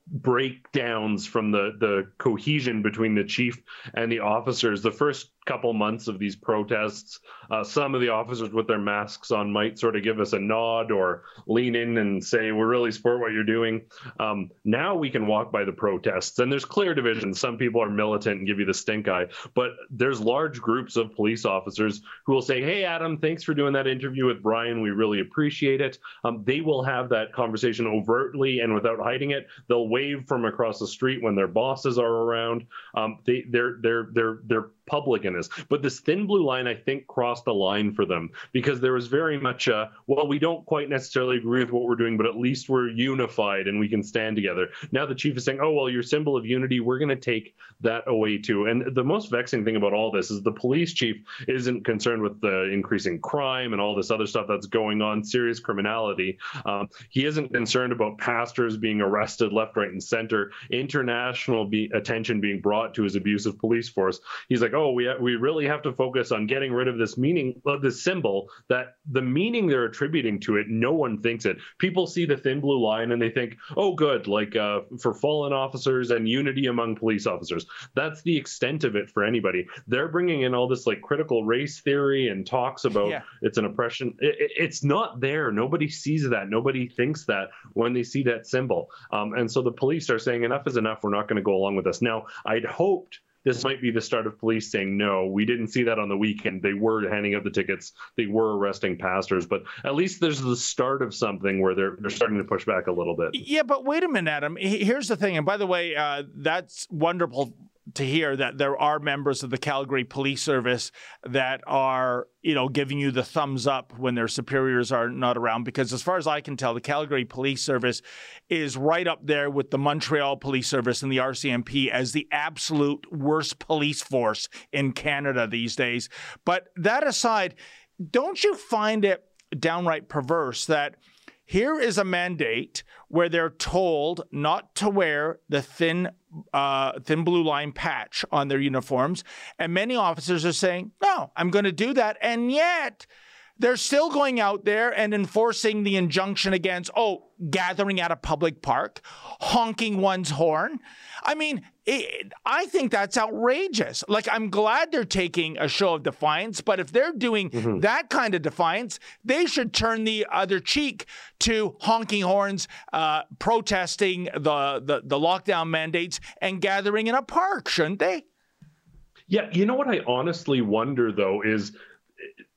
breakdowns from the the cohesion between the chief and the officers the first couple months of these protests uh, some of the officers with their masks on might sort of give us a nod or lean in and say we really support what you're doing. Um, now we can walk by the protests and there's clear divisions. Some people are militant and give you the stink eye but there's large groups of police officers who will say hey adam thanks for doing that interview with brian. We really appreciate it. Um, they will have that conversation overtly and without hiding it. They'll wave from across the street when their bosses are around. Um, they they're they're they're they're public this. But this thin blue line, I think, crossed a line for them because there was very much a, well, we don't quite necessarily agree with what we're doing, but at least we're unified and we can stand together. Now the chief is saying, oh, well, your symbol of unity, we're going to take that away too. And the most vexing thing about all this is the police chief isn't concerned with the increasing crime and all this other stuff that's going on, serious criminality. Um, he isn't concerned about pastors being arrested left, right, and center, international be- attention being brought to his abusive police force. He's like, oh, we ha- we really have to focus on getting rid of this meaning, of this symbol that the meaning they're attributing to it, no one thinks it. People see the thin blue line and they think, oh, good, like uh, for fallen officers and unity among police officers. That's the extent of it for anybody. They're bringing in all this like critical race theory and talks *laughs* about yeah. it's an oppression. It, it, it's not there. Nobody sees that. Nobody thinks that when they see that symbol. Um, and so the police are saying enough is enough. We're not going to go along with this. Now, I'd hoped this might be the start of police saying no we didn't see that on the weekend. They were handing out the tickets. They were arresting pastors. But at least there's the start of something where they're they're starting to push back a little bit. Yeah but wait a minute adam. Here's the thing. And by the way uh, that's wonderful to hear that there are members of the Calgary Police Service that are, you know, giving you the thumbs up when their superiors are not around. Because as far as I can tell, the Calgary Police Service is right up there with the Montreal Police Service and the RCMP as the absolute worst police force in Canada these days. But that aside, don't you find it downright perverse that here is a mandate where they're told not to wear the thin uh, thin blue line patch on their uniforms, and many officers are saying, "No, I'm going to do that," and yet they're still going out there and enforcing the injunction against, oh, gathering at a public park, honking one's horn. I mean, it, I think that's outrageous. Like, I'm glad they're taking a show of defiance, but if they're doing mm-hmm. that kind of defiance, they should turn the other cheek to honking horns, uh, protesting the, the, the lockdown mandates, and gathering in a park, shouldn't they? Yeah, you know what I honestly wonder though is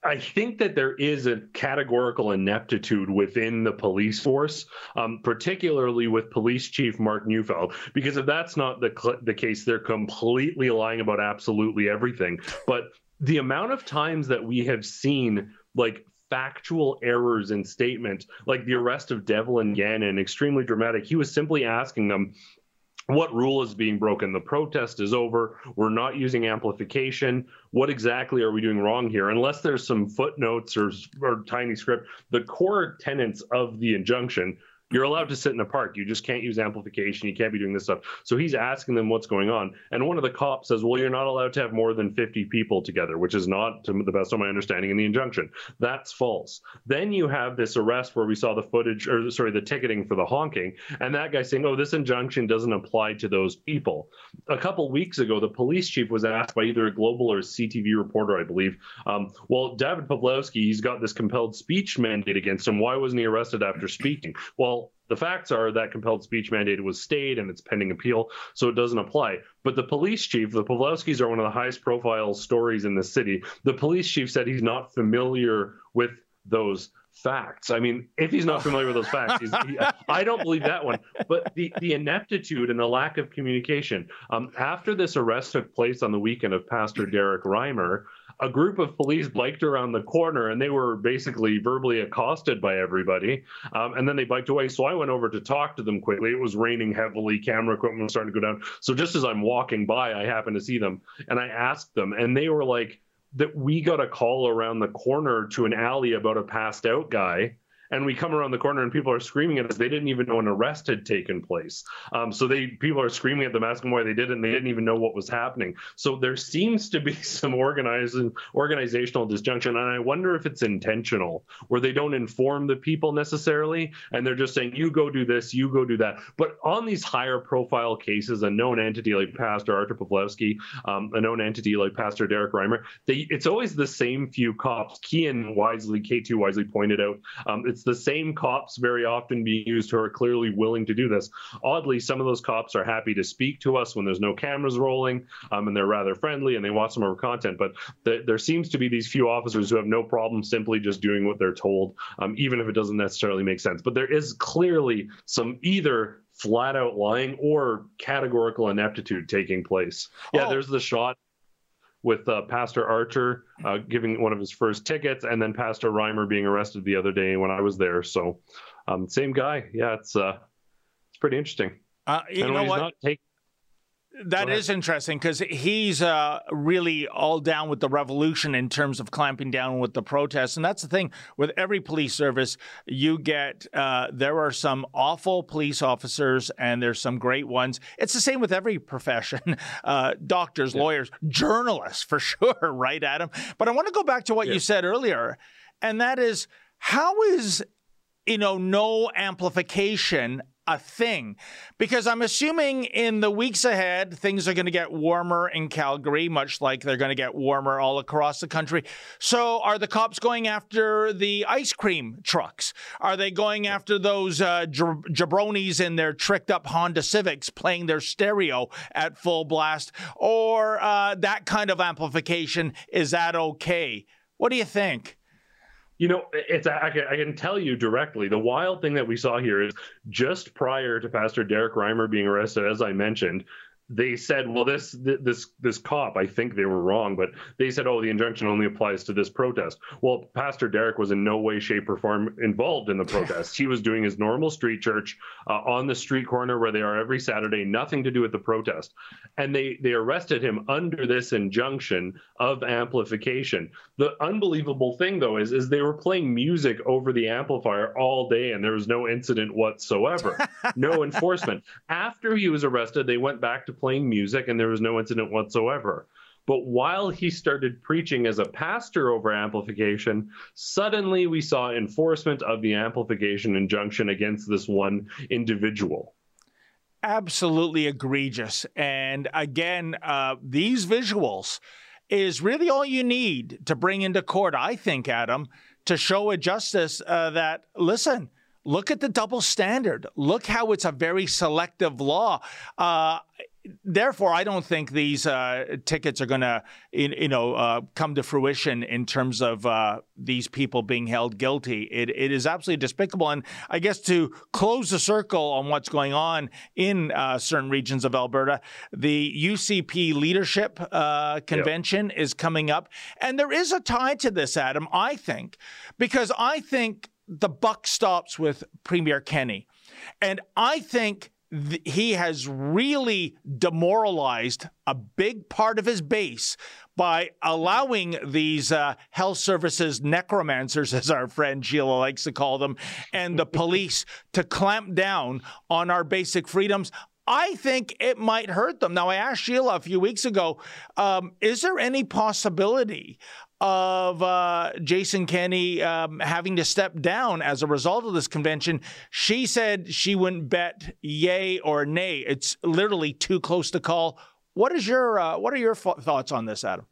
I think that there is a categorical ineptitude within the police force, um, particularly with Police Chief Mark Neufeld, because if that's not the cl- the case, they're completely lying about absolutely everything. But the amount of times that we have seen like factual errors in statement, like the arrest of Devlin Gannon, extremely dramatic. He was simply asking them, what rule is being broken? The protest is over. We're not using amplification. What exactly are we doing wrong here? Unless there's some footnotes or, or tiny script, the core tenets of the injunction you're allowed to sit in a park. You just can't use amplification. You can't be doing this stuff. So he's asking them what's going on. And one of the cops says, Well, you're not allowed to have more than 50 people together, which is not, to the best of my understanding, in the injunction. That's false. Then you have this arrest where we saw the footage, or sorry, the ticketing for the honking. And that guy saying, Oh, this injunction doesn't apply to those people. A couple weeks ago, the police chief was asked by either a Global or a CTV reporter, I believe, um, Well, David Pawlowski, he's got this compelled speech mandate against him. Why wasn't he arrested after speaking? Well, the facts are that compelled speech mandate was stayed and it's pending appeal, so it doesn't apply. But the police chief, the Pawlowskis are one of the highest profile stories in the city. The police chief said he's not familiar with those facts. I mean, if he's not familiar with those facts, he, I don't believe that one. But the, the ineptitude and the lack of communication. Um, after this arrest took place on the weekend of Pastor Derek Reimer, a group of police biked around the corner and they were basically verbally accosted by everybody. Um, and then they biked away. So I went over to talk to them quickly. It was raining heavily, camera equipment was starting to go down. So just as I'm walking by, I happen to see them and I asked them, and they were like, that we got a call around the corner to an alley about a passed out guy and we come around the corner and people are screaming at us. They didn't even know an arrest had taken place. Um, so they people are screaming at them, asking why they did it, and they didn't even know what was happening. So there seems to be *laughs* some organizing organizational disjunction, and I wonder if it's intentional, where they don't inform the people necessarily, and they're just saying, "You go do this, you go do that." But on these higher profile cases, a known entity like Pastor Artur Pawlowski, um, a known entity like Pastor Derek Reimer, they, it's always the same few cops. Kian wisely, K2 wisely pointed out, um, it's the same cops very often being used who are clearly willing to do this. Oddly, some of those cops are happy to speak to us when there's no cameras rolling, um, and they're rather friendly and they watch some of our content. But th- there seems to be these few officers who have no problem simply just doing what they're told, um, even if it doesn't necessarily make sense. But there is clearly some either flat out lying or categorical ineptitude taking place. Yeah, Oh. there's the shot with uh, Pastor Artur uh, giving one of his first tickets, and then Pastor Reimer being arrested the other day when I was there. So, um, same guy. Yeah, it's uh, it's pretty interesting. Uh, you and know he's what? not taking That is interesting because he's uh, really all down with the revolution in terms of clamping down with the protests. And that's the thing with every police service, you get, uh, there are some awful police officers and there's some great ones. It's the same with every profession *laughs* uh, doctors, lawyers, journalists, for *laughs* sure, right, Adam? But I want to go back to what you said earlier, and that is how is you know, no amplification a thing? Because I'm assuming in the weeks ahead, things are going to get warmer in Calgary, much like they're going to get warmer all across the country. So, are the cops going after the ice cream trucks? Are they going after those uh, jab- jabronis in their tricked up Honda Civics playing their stereo at full blast? Or uh, that kind of amplification? Is that okay? What do you think? You know, it's I can, I can tell you directly. The wild thing that we saw here is just prior to Pastor Derek Reimer being arrested, as I mentioned, they said, well, this this this cop, I think they were wrong, but they said, oh, the injunction only applies to this protest. Well, Pastor Derek was in no way, shape, or form involved in the protest. he was doing his normal street church uh, on the street corner where they are every Saturday, nothing to do with the protest. And they they arrested him under this injunction of amplification. The unbelievable thing, though, is is they were playing music over the amplifier all day, and there was no incident whatsoever, no enforcement. After he was arrested, they went back to playing music, and there was no incident whatsoever. But while he started preaching as a pastor over amplification, suddenly we saw enforcement of the amplification injunction against this one individual. absolutely egregious. And again, uh, these visuals is really all you need to bring into court, I think, Adam, to show a justice uh, that, listen, look at the double standard. Look how it's a very selective law. Uh, therefore, I don't think these uh, tickets are going to, you know, uh, come to fruition in terms of uh, these people being held guilty. It, it is absolutely despicable. And I guess to close the circle on what's going on in uh, certain regions of Alberta, the UCP leadership uh, convention is coming up, and there is a tie to this, Adam. I think, because I think the buck stops with Premier Kenney, and I think th- he has really demoralized a big part of his base by allowing these uh, health services necromancers, *laughs* as our friend Sheila likes to call them, and the police to clamp down on our basic freedoms. I think it might hurt them. Now, I asked Sheila a few weeks ago um, is there any possibility of uh, Jason Kenney um, having to step down as a result of this convention? She said she wouldn't bet yay or nay. It's literally too close to call. What is your uh, what are your f- thoughts on this, Adam?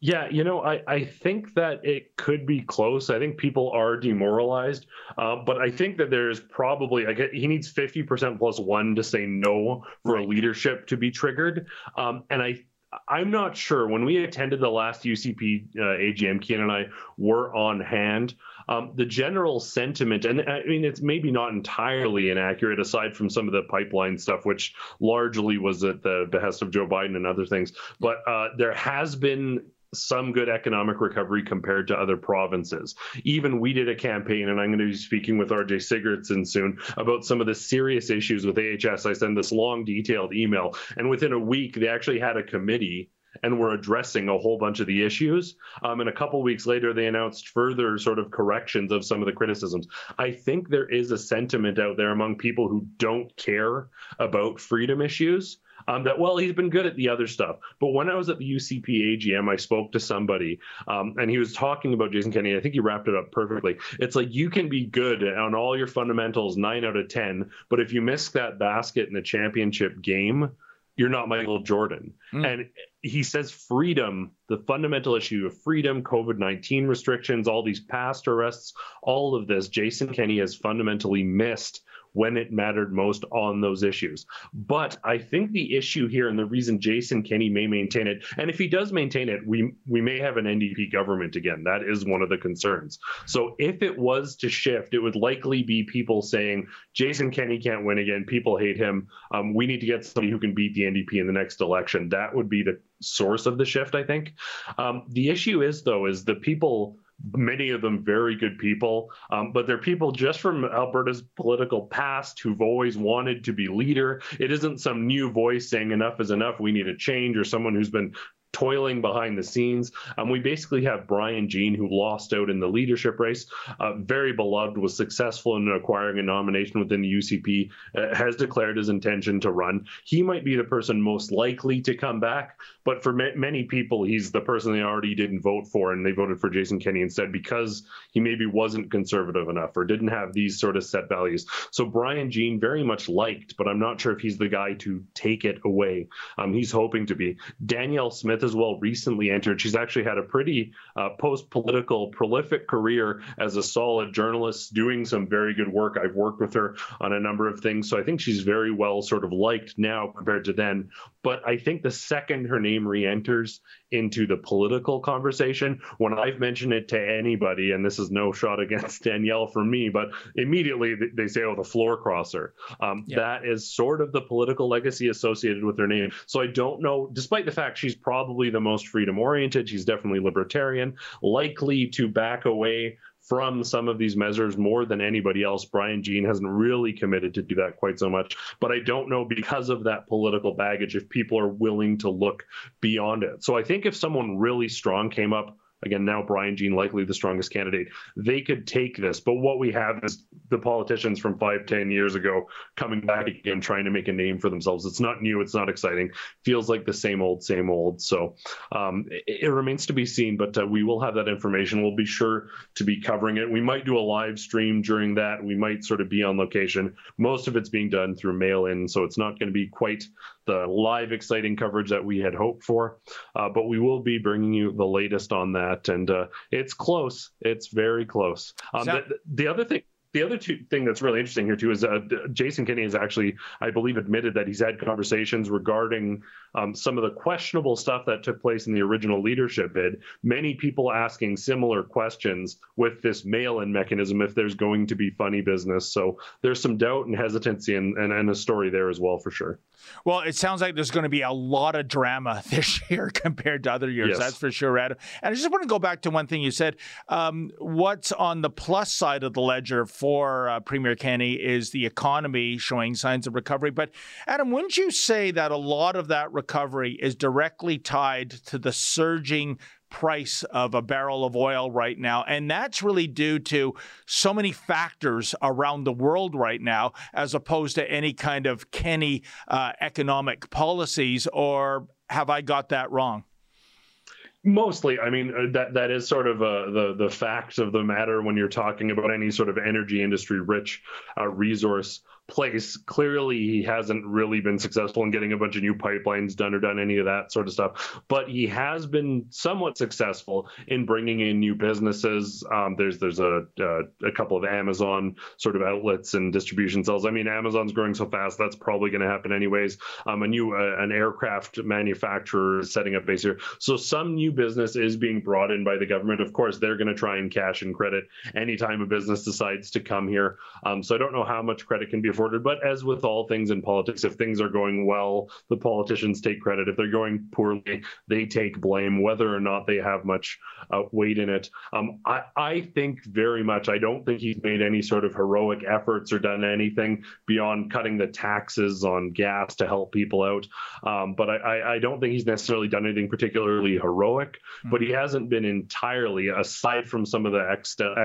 Yeah, you know, I, I think that it could be close. I think people are demoralized, uh, but I think that there's probably like he needs 50% plus one to say no for a leadership to be triggered. Um, and I I'm not sure. When we attended the last UCP uh, AGM, Kian and I were on hand. Um, the general sentiment, and I mean, it's maybe not entirely inaccurate, aside from some of the pipeline stuff, which largely was at the behest of Joe Biden and other things. But uh, there has been some good economic recovery compared to other provinces. Even we did a campaign, and I'm going to be speaking with RJ Sigurdson soon about some of the serious issues with AHS. I sent this long, detailed email, and within a week, they actually had a committee and were addressing a whole bunch of the issues. Um, and a couple weeks later, they announced further sort of corrections of some of the criticisms. I think there is a sentiment out there among people who don't care about freedom issues um, that well he's been good at the other stuff. But when i was at the ucp agm i spoke to somebody um, and he was talking about jason kenney. I think he wrapped it up perfectly. It's like you can be good on all your fundamentals 9 out of 10 but if you miss that basket in the championship game you're not michael jordan. Mm. and he says freedom the fundamental issue of freedom covid-19 restrictions all these past arrests all of this jason kenney has fundamentally missed when it mattered most on those issues. But I think the issue here and the reason Jason Kenney may maintain it, and if he does maintain it, we we may have an NDP government again. That is one of the concerns. So if it was to shift, it would likely be people saying Jason Kenney can't win again. People hate him. Um, we need to get somebody who can beat the NDP in the next election. That would be the source of the shift, I think. Um, the issue is though is the people many of them very good people, um, but they're people just from Alberta's political past who've always wanted to be leader. It isn't some new voice saying enough is enough, we need a change, or someone who's been toiling behind the scenes. Um, we basically have Brian Jean, who lost out in the leadership race, uh, very beloved, was successful in acquiring a nomination within the UCP, uh, has declared his intention to run. He might be the person most likely to come back, but for ma- many people, he's the person they already didn't vote for, and they voted for Jason Kenney instead because he maybe wasn't conservative enough or didn't have these sort of set values. So Brian Jean very much liked, but I'm not sure if he's the guy to take it away. Um, he's hoping to be. Danielle Smith as well recently entered. She's actually had a pretty uh, post political, prolific career as a solid journalist, doing some very good work. I've worked with her on a number of things. So I think she's very well sort of liked now compared to then. But I think the second her name re enters into the political conversation, when I've mentioned it to anybody, and this is no shot against *laughs* Danielle from me, but immediately they say, oh, the floor crosser. Um, yeah. That is sort of the political legacy associated with her name. So I don't know, despite the fact she's probably probably the most freedom oriented. She's definitely libertarian, likely to back away from some of these measures more than anybody else. Brian Jean hasn't really committed to do that quite so much. But I don't know because of that political baggage if people are willing to look beyond it. So I think if someone really strong came up Again, now Brian Jean likely the strongest candidate. They could take this, but what we have is the politicians from five, ten years ago coming back again, trying to make a name for themselves. It's not new, it's not exciting. Feels like the same old, same old. So um, it, it, remains to be seen, but uh, we will have that information. We'll be sure to be covering it. We might do a live stream during that. We might sort of be on location. Most of it's being done through mail in, so it's not going to be quite the live exciting coverage that we had hoped for. Uh, but we will be bringing you the latest on that, and uh, it's close. It's very close. Um, so- the, the other thing the other two, thing that's really interesting here too is uh, Jason Kenney has actually, I believe, admitted that he's had conversations regarding um, some of the questionable stuff that took place in the original leadership bid. Many people asking similar questions with this mail-in mechanism if there's going to be funny business. So there's some doubt and hesitancy and, and, and a story there as well for sure. Well, it sounds like there's going to be a lot of drama *laughs* this year compared to other years. Yes. That's for sure, Adam. And I just want to go back to one thing you said. Um, what's on the plus side of the ledger for uh, Premier Kenney is the economy showing signs of recovery. But Adam, wouldn't you say that a lot of that recovery is directly tied to the surging price of a barrel of oil right now. And that's really due to so many factors around the world right now, as opposed to any kind of Kenney uh, economic policies. Or have I got that wrong? Mostly, I mean uh, that that is sort of uh, the the fact of the matter when you're talking about any sort of energy industry rich uh, resource place. Clearly, he hasn't really been successful in getting a bunch of new pipelines done or done any of that sort of stuff. But he has been somewhat successful in bringing in new businesses. Um, there's there's a, a, a couple of Amazon sort of outlets and distribution cells. I mean, Amazon's growing so fast that's probably going to happen anyways. Um, a new uh, an aircraft manufacturer is setting up base here. So some new business is being brought in by the government. Of course, they're going to try and cash in credit anytime a business decides to come here. Um, so I don't know how much credit can be straightforward. But as with all things in politics, if things are going well, the politicians take credit. If they're going poorly, they take blame, whether or not they have much uh, weight in it. Um, I, I think very much. I don't think he's made any sort of heroic efforts or done anything beyond cutting the taxes on gas to help people out. Um, but I, I, I, don't think he's necessarily done anything particularly heroic. Mm-hmm. But he hasn't been entirely, aside from some of the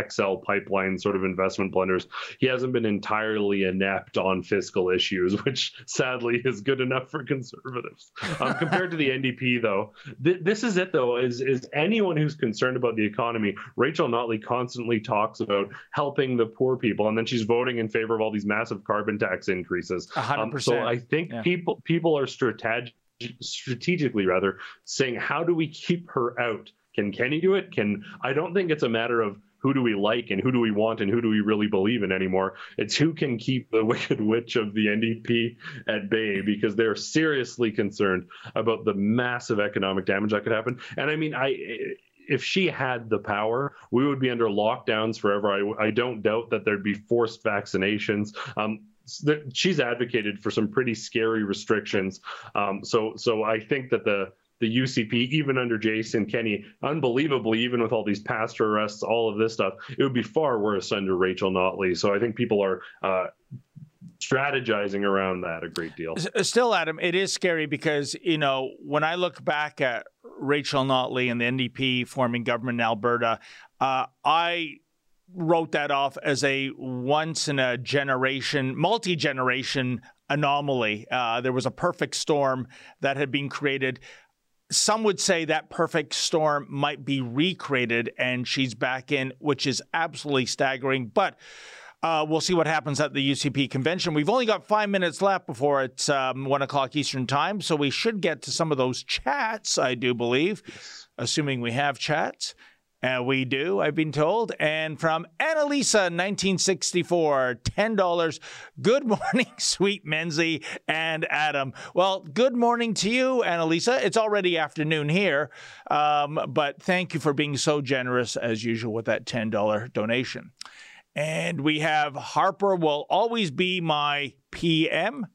XL pipeline sort of investment blunders, he hasn't been entirely inept on fiscal issues, *laughs* which sadly is good enough for conservatives. Um, *laughs* compared to the NDP, though, th- this is it. Though is is anyone who's concerned about the economy, Rachel Notley constantly talks about helping the poor people, and then she's voting in favor of all these massive carbon tax increases. Um, so I think yeah. people people are strategic strategically rather saying how do we keep her out can kenney do it can i don't think it's a matter of who do we like and who do we want and who do we really believe in anymore? It's who can keep the *laughs* wicked witch of the NDP at bay because they're seriously concerned about the massive economic damage that could happen. And I mean, I if she had the power, we would be under lockdowns forever. I, I don't doubt that there'd be forced vaccinations. Um, she's advocated for some pretty scary restrictions. Um, so, so I think that the the UCP, even under Jason Kenney, unbelievably, even with all these pastor arrests, all of this stuff, it would be far worse under Rachel Notley. So I think people are uh, strategizing around that a great deal. Still, Adam, it is scary because, you know, when I look back at Rachel Notley and the NDP forming government in Alberta, uh, I wrote that off as a once in a generation, multi generation anomaly. Uh, there was a perfect storm that had been created some would say that perfect storm might be recreated and she's back in, which is absolutely staggering. But uh, we'll see what happens at the UCP convention. We've only got five minutes left before it's um, one o'clock Eastern time, so we should get to some of those chats, I do believe, assuming we have chats. Uh, we do, I've been told. And from Annalisa, 1964, $10. Good *laughs* morning, sweet Menzie and Adam. Well, good morning to you, Annalisa. It's already afternoon here, um, but thank you for being so generous, as usual, with that $10 donation. And we have Harper will always be my PM.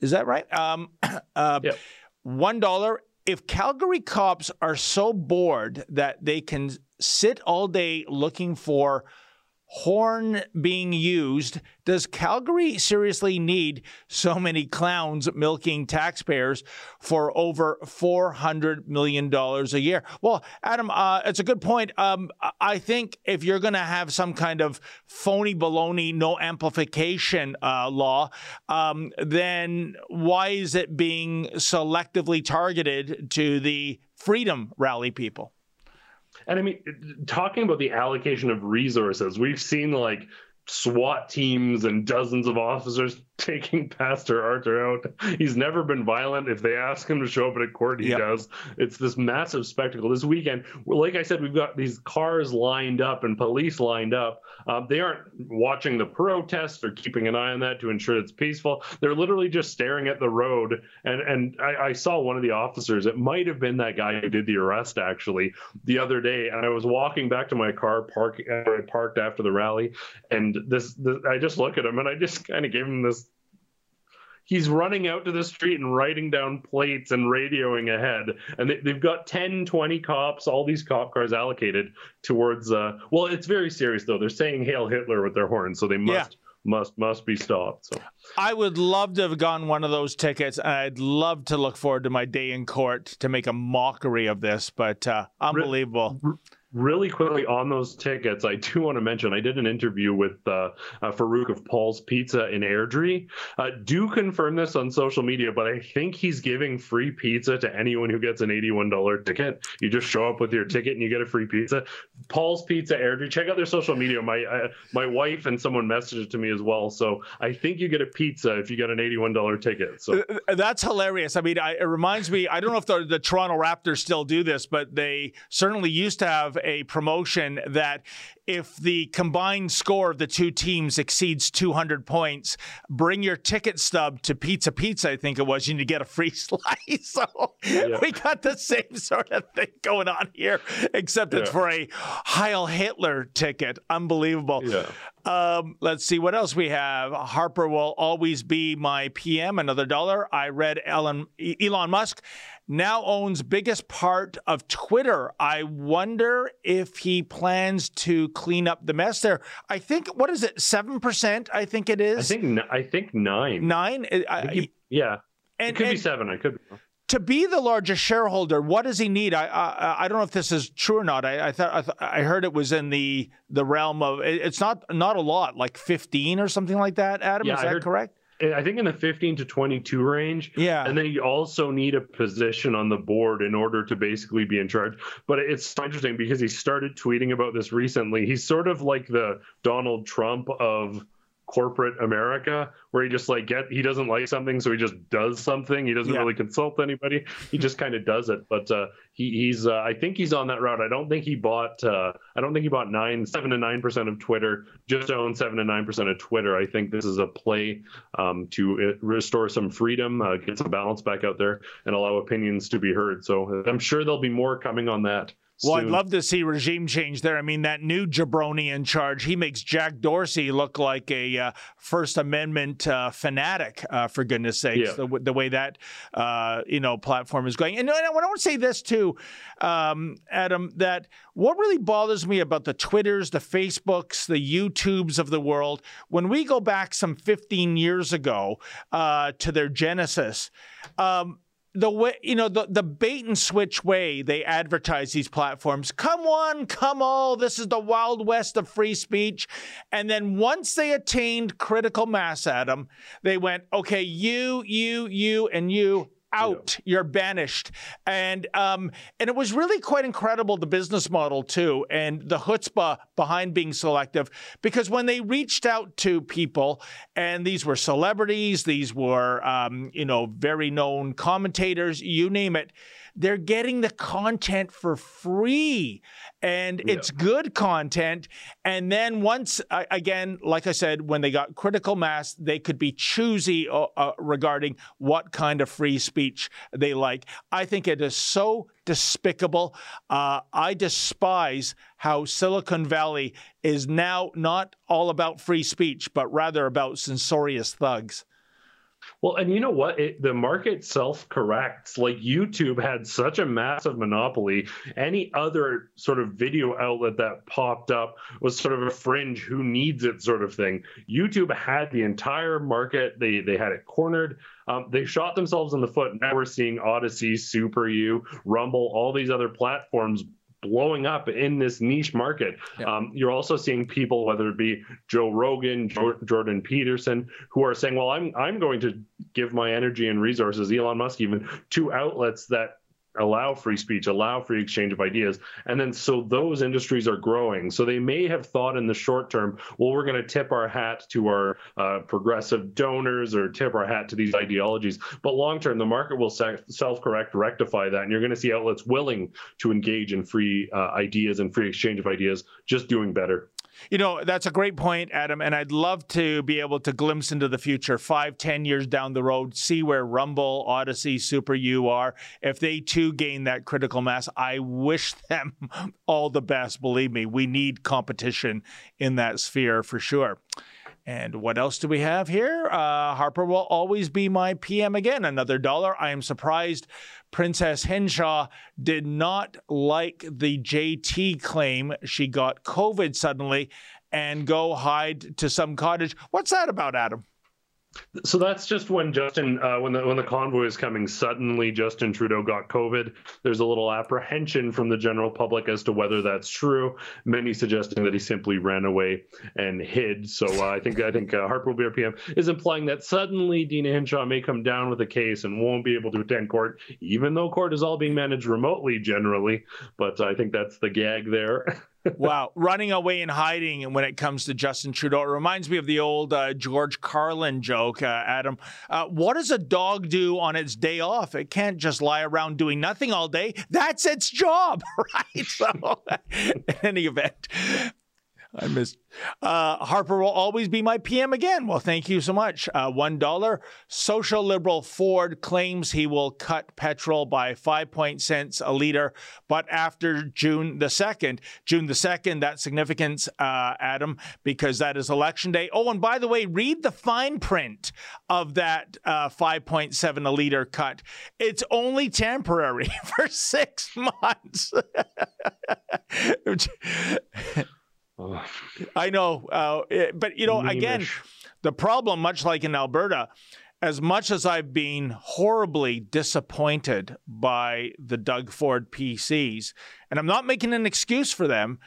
Is that right? Um, *clears throat* uh, yep. $1 if Calgary cops are so bored that they can sit all day looking for horn being used. Does Calgary seriously need so many clowns milking taxpayers for over $400 million a year? Well, Adam, uh, it's a good point. Um, I think if you're going to have some kind of phony baloney, no amplification uh, law, um, then why is it being selectively targeted to the Freedom Rally people? And I mean, talking about the allocation of resources, we've seen like SWAT teams and dozens of officers *laughs* taking Pastor Arthur out. He's never been violent. If they ask him to show up at a court, he yep. does. It's this massive spectacle. This weekend, like I said, we've got these cars lined up and police lined up. Um, they aren't watching the protests or keeping an eye on that to ensure it's peaceful. They're literally just staring at the road. And and I, I saw one of the officers. It might have been that guy who did the arrest actually the other day. And I was walking back to my car, park, I parked after the rally, and this, this I just look at him and I just kind of gave him this he's running out to the street and writing down plates and radioing ahead. And they, have got 10 20 cops all these cop cars allocated towards uh well it's very serious though. They're saying hail hitler with their horns so they must yeah. must must be stopped so. I would love to have gotten one of those tickets and i'd love to look forward to my day in court to make a mockery of this but uh unbelievable really quickly on those tickets, I do want to mention I did an interview with uh, uh, Farouk of Paul's Pizza in Airdrie. Uh, do confirm this on social media, but I think he's giving free pizza to anyone who gets an $81 ticket. You just show up with your ticket and you get a free pizza. Paul's Pizza Airdrie. Check out their social media. My my wife and someone messaged it to me as well. So I think you get a pizza if you get an $81 ticket. So uh, uh, that's hilarious. I mean, I, it reminds me. I don't know if the, the Toronto Raptors still do this, but they certainly used to have a promotion that if the combined score of the two teams exceeds 200 points, bring your ticket stub to Pizza Pizza, I think it was, you need to get a free *laughs* slice. so yeah. we got the same sort of thing going on here, except yeah. it's for a Heil Hitler ticket. Unbelievable. Yeah. Um, let's see what else we have. Harper will always be my PM. Another dollar. I read Elon Elon Musk now owns biggest part of Twitter. I wonder if he plans to clean up the mess there. I think what is it? Seven percent. I think it is. I think I think nine. Nine. I he, yeah. And, it could and, be seven. I could. Be to be the largest shareholder, what does he need? I I, I don't know if this is true or not. I, I thought I, th- I, heard it was in the the realm of it's not not a lot, like fifteen or something like that. Adam, yeah, is that heard, correct? I think in the fifteen to twenty two range. Yeah, and then you also need a position on the board in order to basically be in charge. But it's interesting because he started tweeting about this recently. He's sort of like the Donald Trump of corporate America where he just like get he doesn't like something so he just does something. He doesn't yeah. really consult anybody. He just kind of does it. But uh, he, he's uh, I think he's on that route. I don't think he bought uh, I don't think he bought nine seven to nine percent of Twitter. Just own seven to nine percent of Twitter. I think this is a play um, to uh, restore some freedom uh, get some balance back out there and allow opinions to be heard. So I'm sure there'll be more coming on that well, I'd love to see regime change there. I mean, that new jabroni in charge, he makes Jack Dorsey look like a uh, First Amendment uh, fanatic, uh, for goodness sakes, yeah. the, the, way that, uh, you know, platform is going. And, and I want to say this too, um, Adam, that what really bothers me about the Twitters, the Facebooks, the YouTubes of the world, when we go back some 15 years ago uh, to their genesis, um, the way you know the, the bait and switch way they advertise these platforms. Come one come all. This is the wild west of free speech. And then once they attained critical mass adam they went okay you you you and you out. Yeah. You're banished. And um, and it was really quite incredible the business model too, and the chutzpah behind being selective. Because when they reached out to people, and these were celebrities, these were um, you know very known commentators, you name it they're getting the content for free and yeah. it's good content. And then once, again, like I said, when they got critical mass, they could be choosy uh, uh, regarding what kind of free speech they like. I think it is so despicable. Uh, I despise how Silicon Valley is now not all about free speech, but rather about censorious thugs. Well, and you know what? It, the market self corrects. Like YouTube had such a massive monopoly. Any other sort of video outlet that popped up was sort of a fringe who needs it sort of thing. YouTube had the entire market, they, they had it cornered. Um, they shot themselves in the foot. Now we're seeing Odysee, Super U, Rumble, all these other platforms blowing up in this niche market. Yeah. Um, you're also seeing people, whether it be Joe Rogan, jo- Jordan Peterson, who are saying, "Well, I'm I'm going to give my energy and resources, Elon Musk even, to outlets that allow free speech, allow free exchange of ideas. And then so those industries are growing. So they may have thought in the short term, well, we're going to tip our hat to our uh, progressive donors or tip our hat to these ideologies. But long term, the market will self correct, rectify that. And you're going to see outlets willing to engage in free uh, ideas and free exchange of ideas, just doing better. You know, that's a great point, Adam. And I'd love to be able to glimpse into the future, five, ten years down the road, see where Rumble, Odysee, Super U are. If they too gain that critical mass, I wish *laughs* them all the best. Believe me, we need competition in that sphere for sure. And what else do we have here? Uh, Harper will always be my PM again. Another dollar. I am surprised Princess Hinshaw did not like the JT claim she got COVID suddenly and go hide to some cottage. What's that about, Adam? So that's just when Justin, uh, when the when the convoy is coming, suddenly Justin Trudeau got COVID. There's a little apprehension from the general public as to whether that's true. Many suggesting that he simply ran away and hid. So uh, I think I think uh, Harper will be our PM is implying that suddenly Deena Hinshaw may come down with a case and won't be able to attend court, even though court is all being managed remotely generally. But I think that's the gag there. *laughs* wow, running away and hiding when it comes to Justin Trudeau. It reminds me of the old uh, George Carlin joke, uh, Adam. Uh, what does a dog do on its day off? It can't just lie around doing nothing all day. That's its job, *laughs* right? So, *laughs* in any event, I missed. Uh, Harper will always be my PM again. Well, thank you so much. Uh, One dollar. Social liberal Ford claims he will cut petrol by five point cents a liter, but after June the second, June the second, that's significance, uh, Adam, because that is election day. Oh, and by the way, read the fine print of that uh, five point seven a liter cut. It's only temporary *laughs* for six months. *laughs* I know, uh, it, but you know, again, the problem, much like in Alberta, as much as I've been horribly disappointed by the Doug Ford PCs, and I'm not making an excuse for them.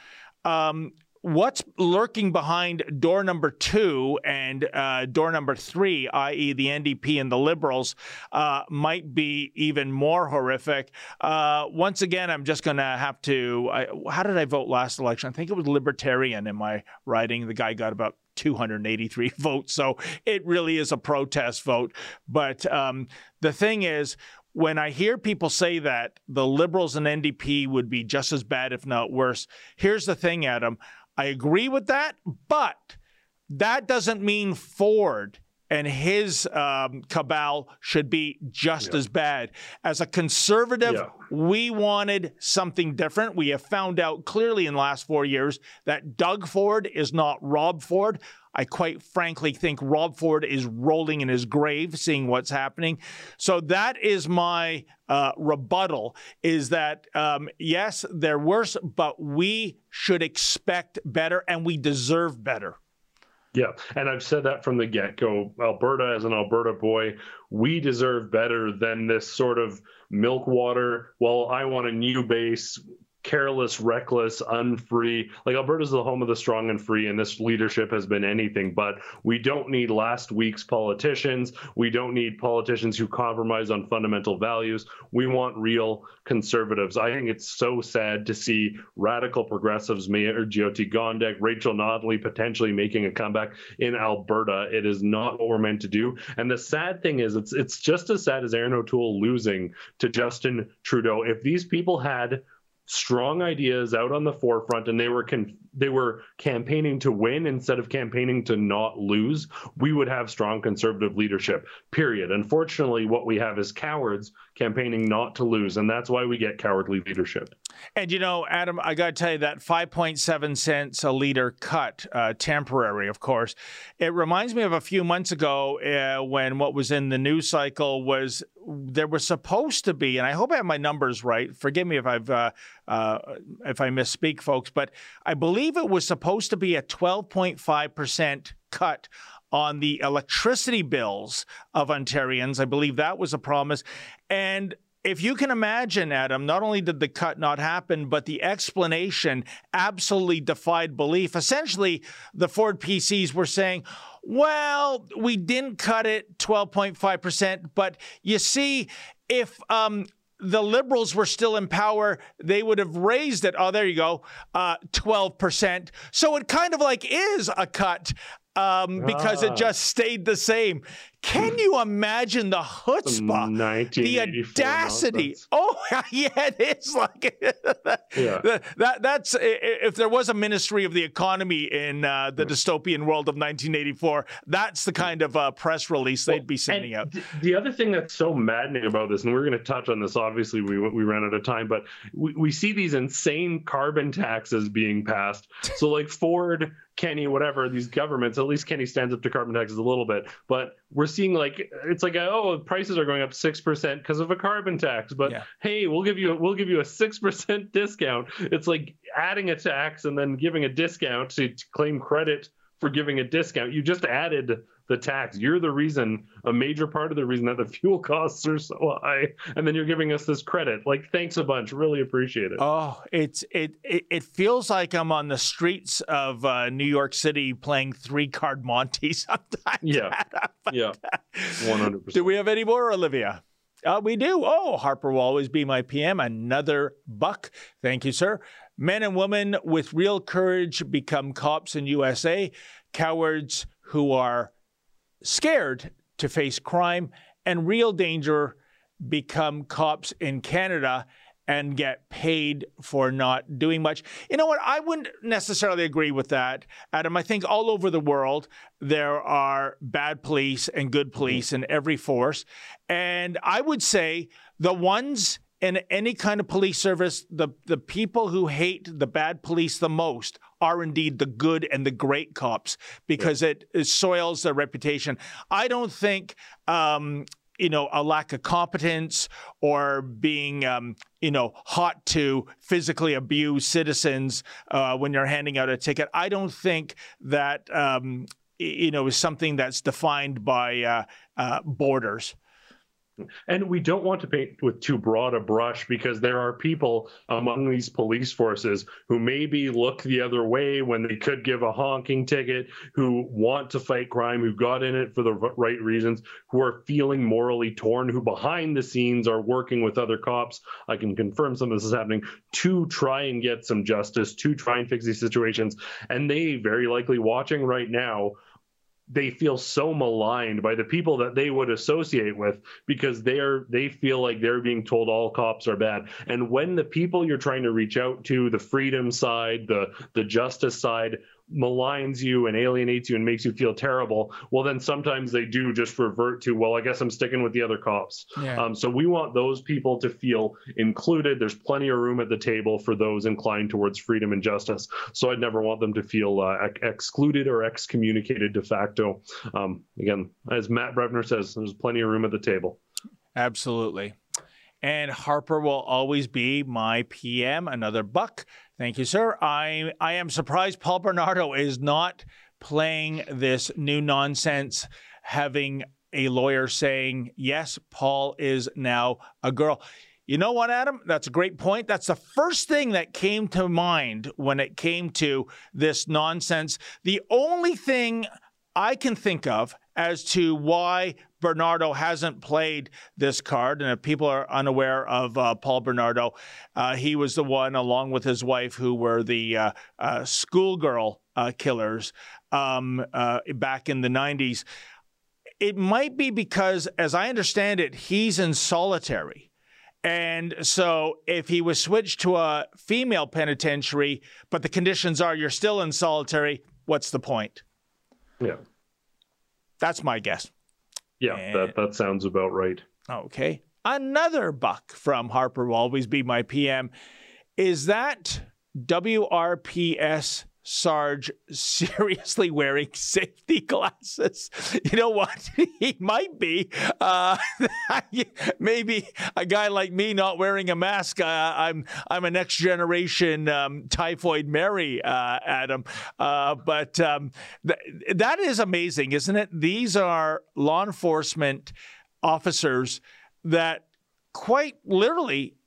Um, What's lurking behind door number two and uh, door number three, i.e., the NDP and the Liberals, uh, might be even more horrific. Uh, once again, I'm just going to have to. I, how did I vote last election? I think it was Libertarian in my writing. The guy got about 283 *laughs* votes. So it really is a protest vote. But um, the thing is, when I hear people say that the Liberals and NDP would be just as bad, if not worse, here's the thing, Adam. I agree with that, but that doesn't mean Ford and his um, cabal should be just as bad. As a conservative, Yeah. we wanted something different. We have found out clearly in the last four years that Doug Ford is not Rob Ford. I quite frankly think Rob Ford is rolling in his grave, seeing what's happening. So that is my uh, rebuttal: is that um, yes, they're worse, but we should expect better, and we deserve better. Yeah, and I've said that from the get go. Alberta, as an Alberta boy, we deserve better than this sort of milk water. Well, I want a new base, careless, reckless, unfree. Like Alberta's the home of the strong and free, and this leadership has been anything but. We don't need last week's politicians. We don't need politicians who compromise on fundamental values. We want real conservatives. I think it's so sad to see radical progressives, Mayor Jyoti Gondek, Rachel Notley potentially making a comeback in Alberta. It is not what we're meant to do. And the sad thing is, it's it's just as sad as Erin O'Toole losing to Justin Trudeau. If these people had strong ideas out on the forefront and they were con- they were campaigning to win instead of campaigning to not lose we would have strong conservative leadership period. Unfortunately what we have is cowards campaigning not to lose and that's why we get cowardly leadership And you know, Adam, I got to tell you that 5.7 cents a liter cut, uh, temporary, of course. It reminds me of a few months ago uh, when what was in the news cycle was there was supposed to be, and I hope I have my numbers right. Forgive me if I've uh, uh, if I misspeak, folks, but I believe it was supposed to be a 12.5 percent cut on the electricity bills of Ontarians. I believe that was a promise, and if you can imagine, Adam, not only did the cut not happen, but the explanation absolutely defied belief. Essentially, the Ford PCs were saying, well, we didn't cut it 12.5%, but you see, if um, the liberals were still in power, they would have raised it. Oh, there you go, uh, 12%. So it kind of like is a cut um, because it Ah. just stayed the same. Can you imagine the chutzpah, the audacity? nonsense. Oh, *laughs* yeah, it is like *laughs* Yeah. that, that. That's if there was a Ministry of the Economy in uh, the dystopian world of 1984, that's the kind of uh, press release they'd be sending out. th- The other thing that's so maddening about this, and we're going to touch on this, obviously, we we ran out of time, but we, we see these insane carbon taxes being passed. So, like Ford, Kenney, whatever, these governments, at least Kenney stands up to carbon taxes a little bit, but we're seeing like it's like oh prices are going up six percent because of a carbon tax, but Yeah. hey, we'll give you we'll give you a six percent *laughs* discount. It's like adding a tax and then giving a discount to, to claim credit for giving a discount. You just added the tax. You're the reason, a major part of the reason that the *laughs* fuel costs are so high, and then you're giving us this credit. Like, thanks a bunch. Really appreciate it. Oh, it's it, it it feels like I'm on the streets of uh, New York City playing three card Monte sometimes. *laughs* Yeah. *laughs* yeah, one hundred Do we have any more, Olivia? Uh, we do. Oh, Harper will always be my PM. Another buck. Thank you, sir. Men and women with real courage become cops in USA. Cowards who are scared to face crime and real danger become cops in Canada. and get paid for not doing much. You know what? I wouldn't necessarily agree with that, Adam. I think all over the world there are bad police and good police in every force. And I would say the ones in any kind of police service, the, the people who hate the bad police the most are indeed the good and the great cops because yeah. it, it, soils their reputation. I don't think um, you know, a lack of competence or being, um, you know, hot to physically abuse citizens uh, when you're handing out a ticket. I don't think that, um, you know, is something that's defined by uh, uh, borders. And we don't want to paint with too broad a brush because there are people among these police forces who maybe look the other way when they could give a honking ticket, who want to fight crime, who got in it for the right reasons, who are feeling morally torn, who behind the scenes are working with other cops. I can confirm some of this is happening to try and get some justice, to try and fix these situations. And they very likely watching right now they feel so maligned by the people that they would associate with because they're they feel like they're being told all cops are bad. And when the people you're trying to reach out to the freedom side the the justice side maligns you and alienates you and makes you feel terrible, well, then sometimes they do just revert to, well, I guess I'm sticking with the other cops. Yeah. Um, so we want those people to feel included. There's plenty of room at the table for those inclined towards freedom and justice. So I'd never want them to feel uh, excluded or excommunicated de facto. Um, again, as Matt Brevner says, there's plenty of room at the table. Absolutely. And Harper will always be my PM, another buck. Thank you, sir. I I am surprised Paul Bernardo is not playing this new nonsense, having a lawyer saying, yes, Paul is now a girl. You know what, Adam? That's a great point. That's the first thing that came to mind when it came to this nonsense. The only thing I can think of as to why Bernardo hasn't played this card. And if people are unaware of uh, Paul Bernardo, uh, he was the one, along with his wife, who were the uh, uh schoolgirl uh, killers um, uh, back in the 90s. It might be because, as I understand it, he's in solitary. And so, if he was switched to a female penitentiary, but the conditions are you're still in solitary, what's the point? Yeah. That's my guess. Yeah, and, that, that sounds about right. Okay. Another buck from Harper will always be my PM. Is that WRPS Sarge seriously wearing *laughs* safety glasses. You know what? *laughs* he might be. Uh, *laughs* maybe a guy like me not wearing a mask. Uh, I'm I'm a next generation um, typhoid Mary, uh, Adam. Uh, but um, th- that is amazing, isn't it? These are law enforcement officers that quite literally,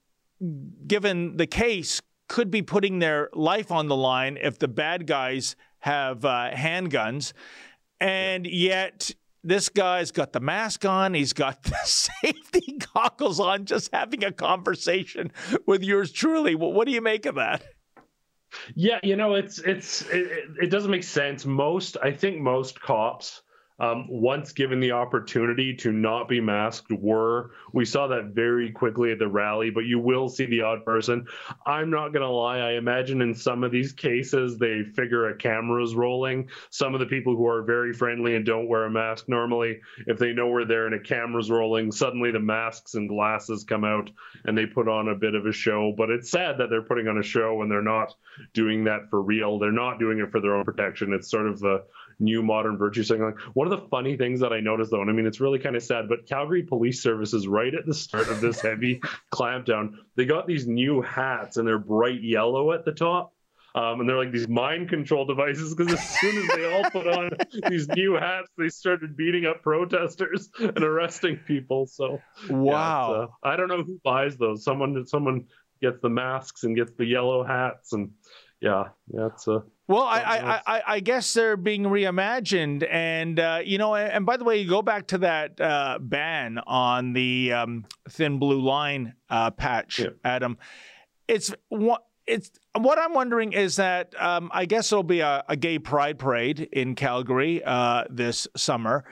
given the case, could be putting their life on the line if the bad guys have uh, handguns. And yet, this guy's got the mask on, he's got *laughs* the safety *laughs* goggles on, just having a conversation with yours truly. Well, what do you make of that? Yeah, you know, it's it's it, it doesn't make sense. Most, I think, most cops um, once given the opportunity to not be masked were. We saw that very quickly at the rally, but you will see the odd person. I'm not going to lie. I imagine in some of these cases, they figure a camera's rolling. Some of the people who are very friendly and don't wear a mask normally, if they know we're there and a camera's rolling, suddenly the masks and glasses come out and they put on a bit of a show. But it's sad that they're putting on a show and they're not doing that for real. They're not doing it for their own protection. It's sort of a new modern virtue signaling. One of the funny things that I noticed though, and I mean it's really kind of sad, but Calgary Police Services right at the start of this heavy *laughs* clampdown, they got these new hats and they're bright yellow at the top. Um, and they're like these mind control devices because as soon as they all put on *laughs* these new hats, they started beating up protesters and arresting people. So wow, yeah, uh, I don't know who buys those. Someone, someone gets the masks and gets the yellow hats, and yeah, yeah, it's a well, I, I, I, I, guess they're being reimagined, and uh, you know, and by the way, you go back to that uh, ban on the um, thin blue line uh, patch, yeah. Adam. It's what it's what I'm wondering is that um, I guess there'll be a, a, gay pride parade in Calgary uh, this summer,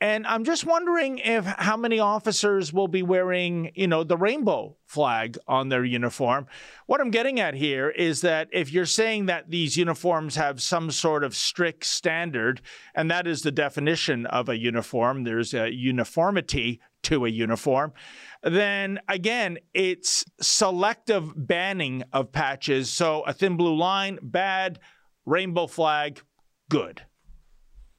And I'm just wondering if how many officers will be wearing, you know, the rainbow flag on their uniform. What I'm getting at here is that if you're saying that these uniforms have some sort of strict standard, and that is the definition of a uniform, there's a uniformity to a uniform, then again, it's selective banning of patches. So a thin blue line, bad, rainbow flag, good.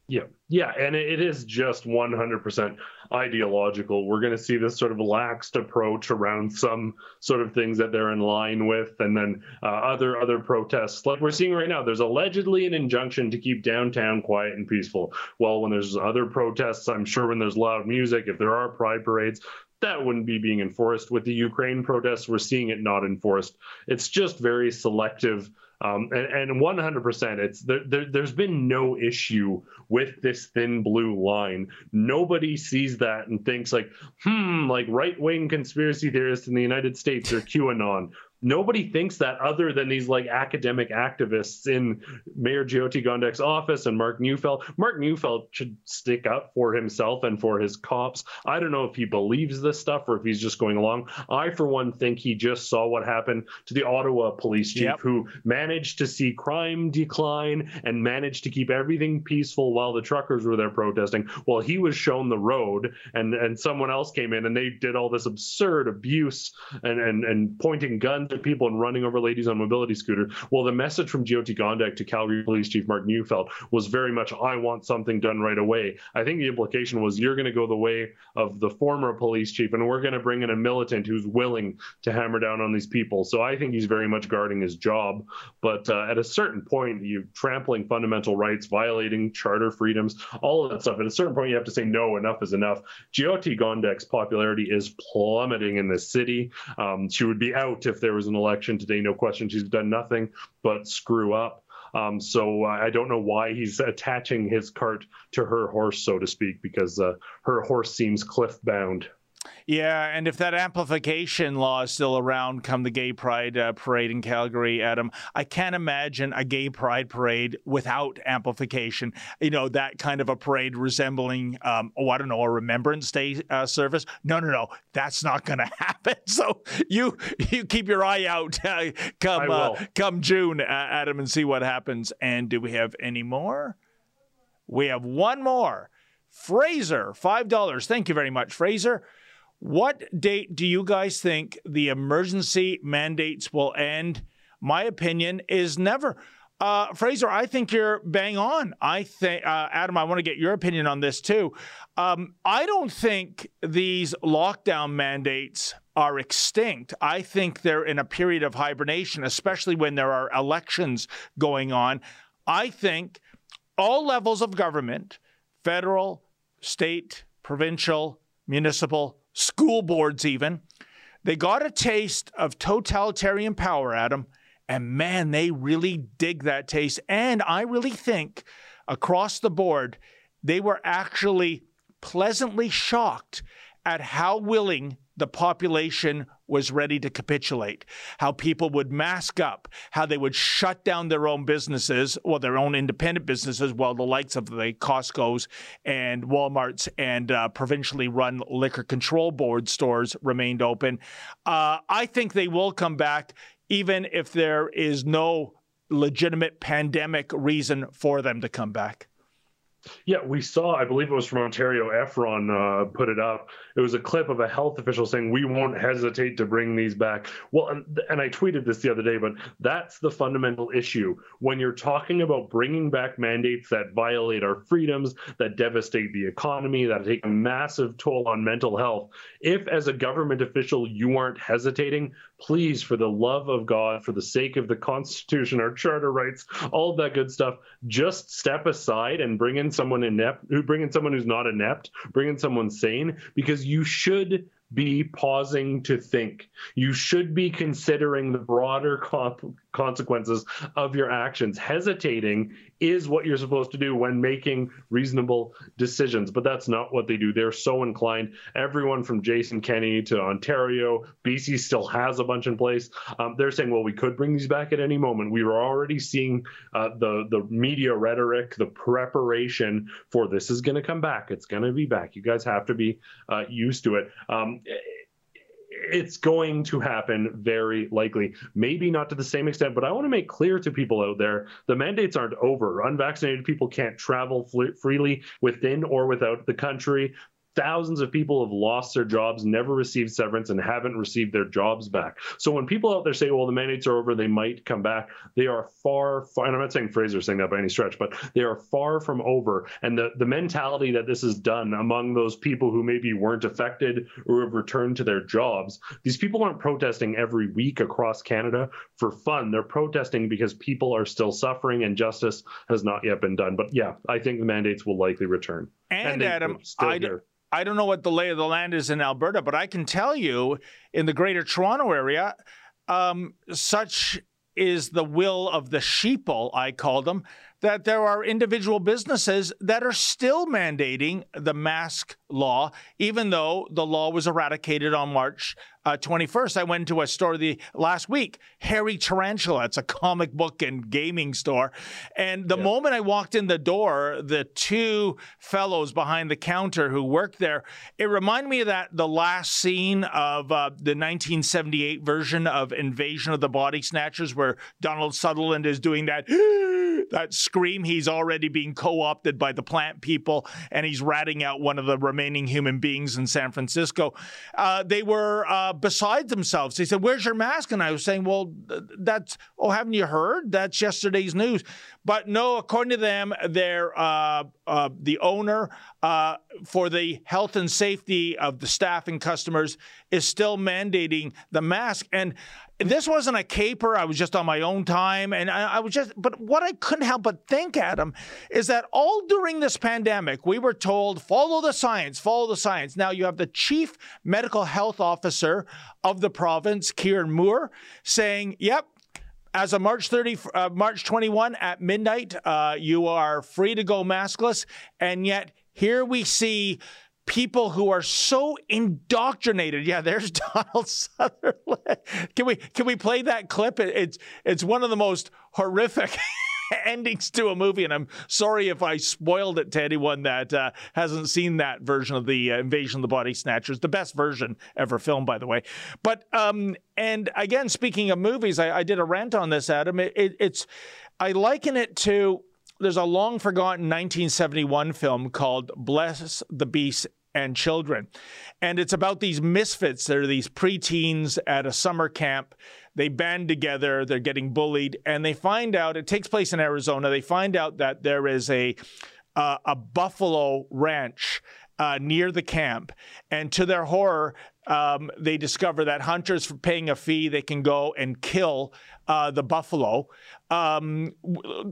Yeah, yeah, and it is just 100% ideological. We're going to see this sort of laxed approach around some sort of things that they're in line with, and then uh, other other protests like we're seeing right now. There's allegedly an injunction to keep downtown quiet and peaceful. Well, when there's other protests, I'm sure when there's loud music, if there are pride parades, that wouldn't be being enforced. With the Ukraine protests, we're seeing it not enforced. It's just very selective um, and, and 100%, it's there, there, there's been no issue with this thin blue line. Nobody sees that and thinks like, hmm, like right wing conspiracy theorists in the United States are QAnon nobody thinks that other than these like academic activists in Mayor Jyoti Gondek's office and Mark Neufeld. Mark Neufeld should stick up for himself and for his cops. I don't know if he believes this stuff or if he's just going along. I, for one, think he just saw what happened to the Ottawa police chief yep. who managed to see crime decline and managed to keep everything peaceful while the truckers were there protesting. While he was shown the road and, and someone else came in and they did all this absurd abuse and, and, and pointing guns people and running over ladies on mobility scooters. Well, the message from Jyoti Gondek to Calgary Police Chief Mark Neufeld was very much, I want something done right away. I think the implication was you're going to go the way of the former police chief, and we're going to bring in a militant who's willing to hammer down on these people. So I think he's very much guarding his job. But uh, at a certain point, you're trampling fundamental rights, violating charter freedoms, all of that stuff. At a certain point, you have to say no. Enough is enough. Jyoti Gondek's popularity is plummeting in this city. Um, she would be out if there was an election today. No question, she's done nothing but screw up. Um, so uh, I don't know why he's attaching his cart to her horse, so to speak, because uh, her horse seems cliff bound. Yeah, and if that amplification law is still around come the gay pride uh, parade in Calgary, Adam, I can't imagine a gay pride parade without amplification. You know, that kind of a parade resembling, um, oh, I don't know, a Remembrance Day uh, service. No, no, no, that's not going *laughs* to happen. So you you keep your eye out uh, come uh, come June, Adam, and see what happens. And do we have any more? We have one more. Fraser, $5. Thank you very much, Fraser. What date do you guys think the emergency mandates will end? My opinion is never. Uh, Fraser, I think you're bang on. I think, uh, Adam, I want to get your opinion on this too. Um, I don't think these lockdown mandates are extinct. I think they're in a period of hibernation, especially when there are elections going on. I think all levels of government federal, state, provincial, municipal, school boards, even. They got a taste of totalitarian power, Adam, and man, they really dig that taste. And I really think across the board, they were actually pleasantly shocked at how willing the population was ready to capitulate, how people would mask up, how they would shut down their own businesses, well, their own independent businesses, while the likes of the Costco's and Walmart's and uh, provincially run liquor control board stores remained open. Uh, I think they will come back, even if there is no legitimate pandemic reason for them to come back. Yeah, we saw, I believe it was from Ontario, Efron uh, put it up. It was a clip of a health official saying, We won't hesitate to bring these back. Well, and, and I tweeted this the other day, but that's the fundamental issue. When you're talking about bringing back mandates that violate our freedoms, that devastate the economy, that take a massive toll on mental health, if as a government official you aren't hesitating, please, for the love of God, for the sake of the Constitution, our charter rights, all that good stuff, just step aside and bring in someone inept, bring in someone who's not inept, bring in someone sane, because you should be pausing to think. You should be considering the broader comp- consequences of your actions. Hesitating is what you're supposed to do when making reasonable decisions, but that's not what they do. They're so inclined. Everyone from Jason Kenney to Ontario, BC still has a bunch in place. Um, they're saying, well, we could bring these back at any moment. We were already seeing uh, the the media rhetoric, the preparation for this is going to come back. It's going to be back. You guys have to be uh, used to it. Um, it's going to happen very likely. Maybe not to the same extent, but I want to make clear to people out there the mandates aren't over. Unvaccinated people can't travel freely within or without the country thousands of people have lost their jobs, never received severance, and haven't received their jobs back. So when people out there say, well, the mandates are over, they might come back, they are far, far and I'm not saying Fraser saying that by any stretch, but they are far from over. And the, the mentality that this is done among those people who maybe weren't affected or have returned to their jobs, these people aren't protesting every week across Canada for fun. They're protesting because people are still suffering and justice has not yet been done. But yeah, I think the mandates will likely return. And, and Adam, I, I don't know what the lay of the land is in Alberta, but I can tell you in the greater Toronto area, um, such is the will of the sheeple, I call them, that there are individual businesses that are still mandating the mask law, even though the law was eradicated on March uh, 21st. I went to a store the last week, Hairy Tarantula. It's a comic book and gaming store. And the moment I walked in the door, the two fellows behind the counter who worked there, it reminded me of that the last scene of uh, the 1978 version of Invasion of the Body Snatchers, where Donald Sutherland is doing that *gasps* that scream. He's already being co-opted by the plant people, and he's ratting out one of the remaining human beings in San Francisco. Uh, they were uh, beside themselves. They said, "Where's your mask?" And I was saying, "Well, that's oh, haven't you heard? That's yesterday's news." But no, according to them, they're uh, uh the owner uh, for the health and safety of the staff and customers is still mandating the mask. And this wasn't a caper. I was just on my own time. And I, I, was just, but what I couldn't help but think, Adam, is that all during this pandemic, we were told, follow the science, follow the science. Now you have the chief medical health officer of the province, Kieran Moore, saying, yep, as of March 30, uh, March 21 at midnight, uh, you are free to go maskless. And yet here we see people who are so indoctrinated. Yeah, there's *laughs* Donald Sutherland. Can we can we play that clip? It's it's one of the most horrific. *laughs* endings to a movie, and I'm sorry if I spoiled it to anyone that uh, hasn't seen that version of the uh, Invasion of the Body Snatchers, the best version ever filmed, by the way. But um, and again, speaking of movies, I, I did a rant on this, Adam. It, it, it's I liken it to there's a long forgotten 1971 film called Bless the Beast and children. And it's about these misfits. They're these preteens at a summer camp. They band together, they're getting bullied, and they find out it takes place in Arizona. They find out that there is a uh, a buffalo ranch uh, near the camp. And to their horror, um, they discover that hunters, for paying a fee, they can go and kill uh, the buffalo, um,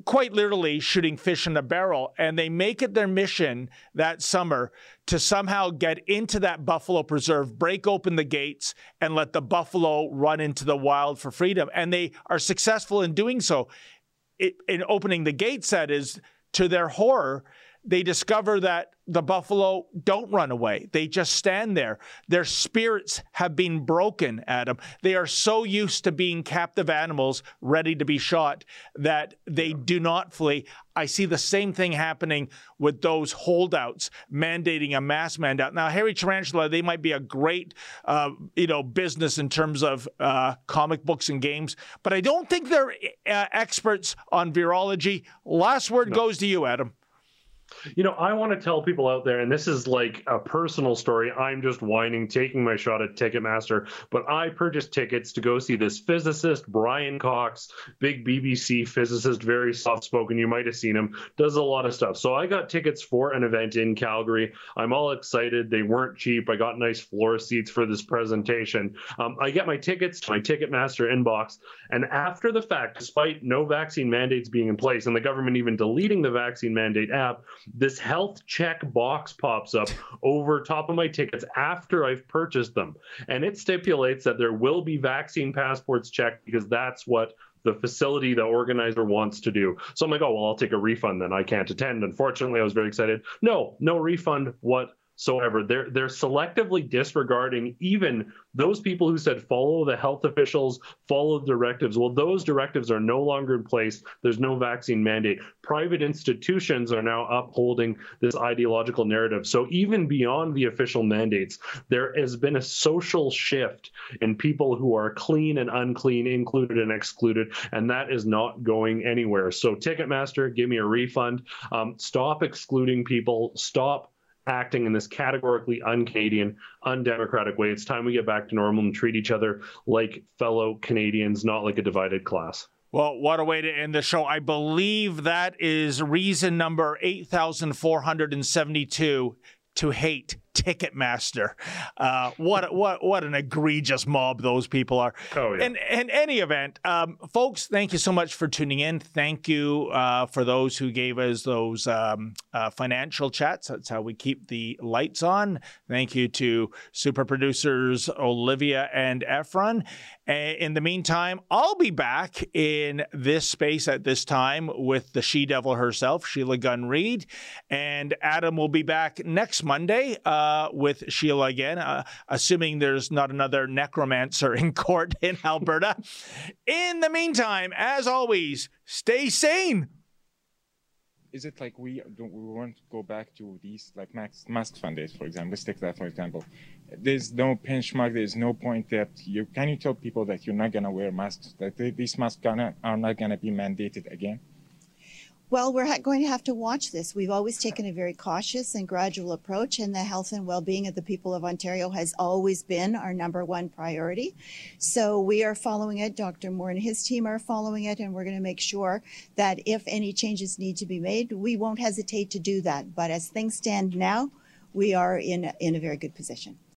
quite literally shooting fish in a barrel. And they make it their mission that summer to somehow get into that buffalo preserve, break open the gates, and let the buffalo run into the wild for freedom. And they are successful in doing so. It, in opening the gates, that is, to their horror, they discover that the buffalo don't run away. They just stand there. Their spirits have been broken, Adam. They are so used to being captive animals ready to be shot that they do not flee. I see the same thing happening with those holdouts mandating a mass mandate. Now, Hairy Tarantula, they might be a great, uh, you know, business in terms of uh, comic books and games, but I don't think they're uh, experts on virology. Last word no. goes to you, Adam. You know, I want to tell people out there, and this is like a personal story. I'm just whining, taking my shot at Ticketmaster, but I purchased tickets to go see this physicist, Brian Cox, big BBC physicist, very soft spoken. You might have seen him, does a lot of stuff. So I got tickets for an event in Calgary. I'm all excited. They weren't cheap. I got nice floor seats for this presentation. Um, I get my tickets to my Ticketmaster inbox, and after the fact, despite no vaccine mandates being in place and the government even deleting the vaccine mandate app, this health check box pops up over top of my tickets after I've purchased them. And it stipulates that there will be vaccine passports checked because that's what the facility the organizer wants to do. So I'm like, oh, well, I'll take a refund then. I can't attend. Unfortunately, I was very excited. No, no refund. What? Whatsoever. They're they're selectively disregarding even those people who said follow the health officials, follow the directives. Well, those directives are no longer in place. There's no vaccine mandate. Private institutions are now upholding this ideological narrative. So even beyond the official mandates, there has been a social shift in people who are clean and unclean, included and excluded, and that is not going anywhere. So Ticketmaster, give me a refund. Um, stop excluding people. Stop acting in this categorically un-Canadian, undemocratic way. It's time we get back to normal and treat each other like fellow Canadians, not like a divided class. Well, what a way to end the show. I believe that is reason number 8,472 to hate Ticketmaster. Uh, what what what an egregious mob those people are. Oh, yeah. In, in any event, um, folks, thank you so much for tuning in. Thank you uh, for those who gave us those um, uh, financial chats. That's how we keep the lights on. Thank you to super producers Olivia and Efron. In the meantime, I'll be back in this space at this time with the she devil herself, Sheila Gunn Reid, and Adam will be back next Monday. Uh, uh, with Sheila again, uh, assuming there's not another necromancer *laughs* in court in Alberta. in the meantime, as always, stay sane. Is it like we don't we want to go back to these like mask mask fundays, for example? Let's take that for example. There's no benchmark. There's no point that you can you tell people that you're not gonna wear masks that these masks gonna, are not gonna be mandated again. Well, we're going to have to watch this. We've always taken a very cautious and gradual approach, and the health and well being of the people of Ontario has always been our number one priority. So we are following it. Dr. Moore and his team are following it, and we're going to make sure that if any changes need to be made, we won't hesitate to do that. But as things stand now, we are in, in a very good position.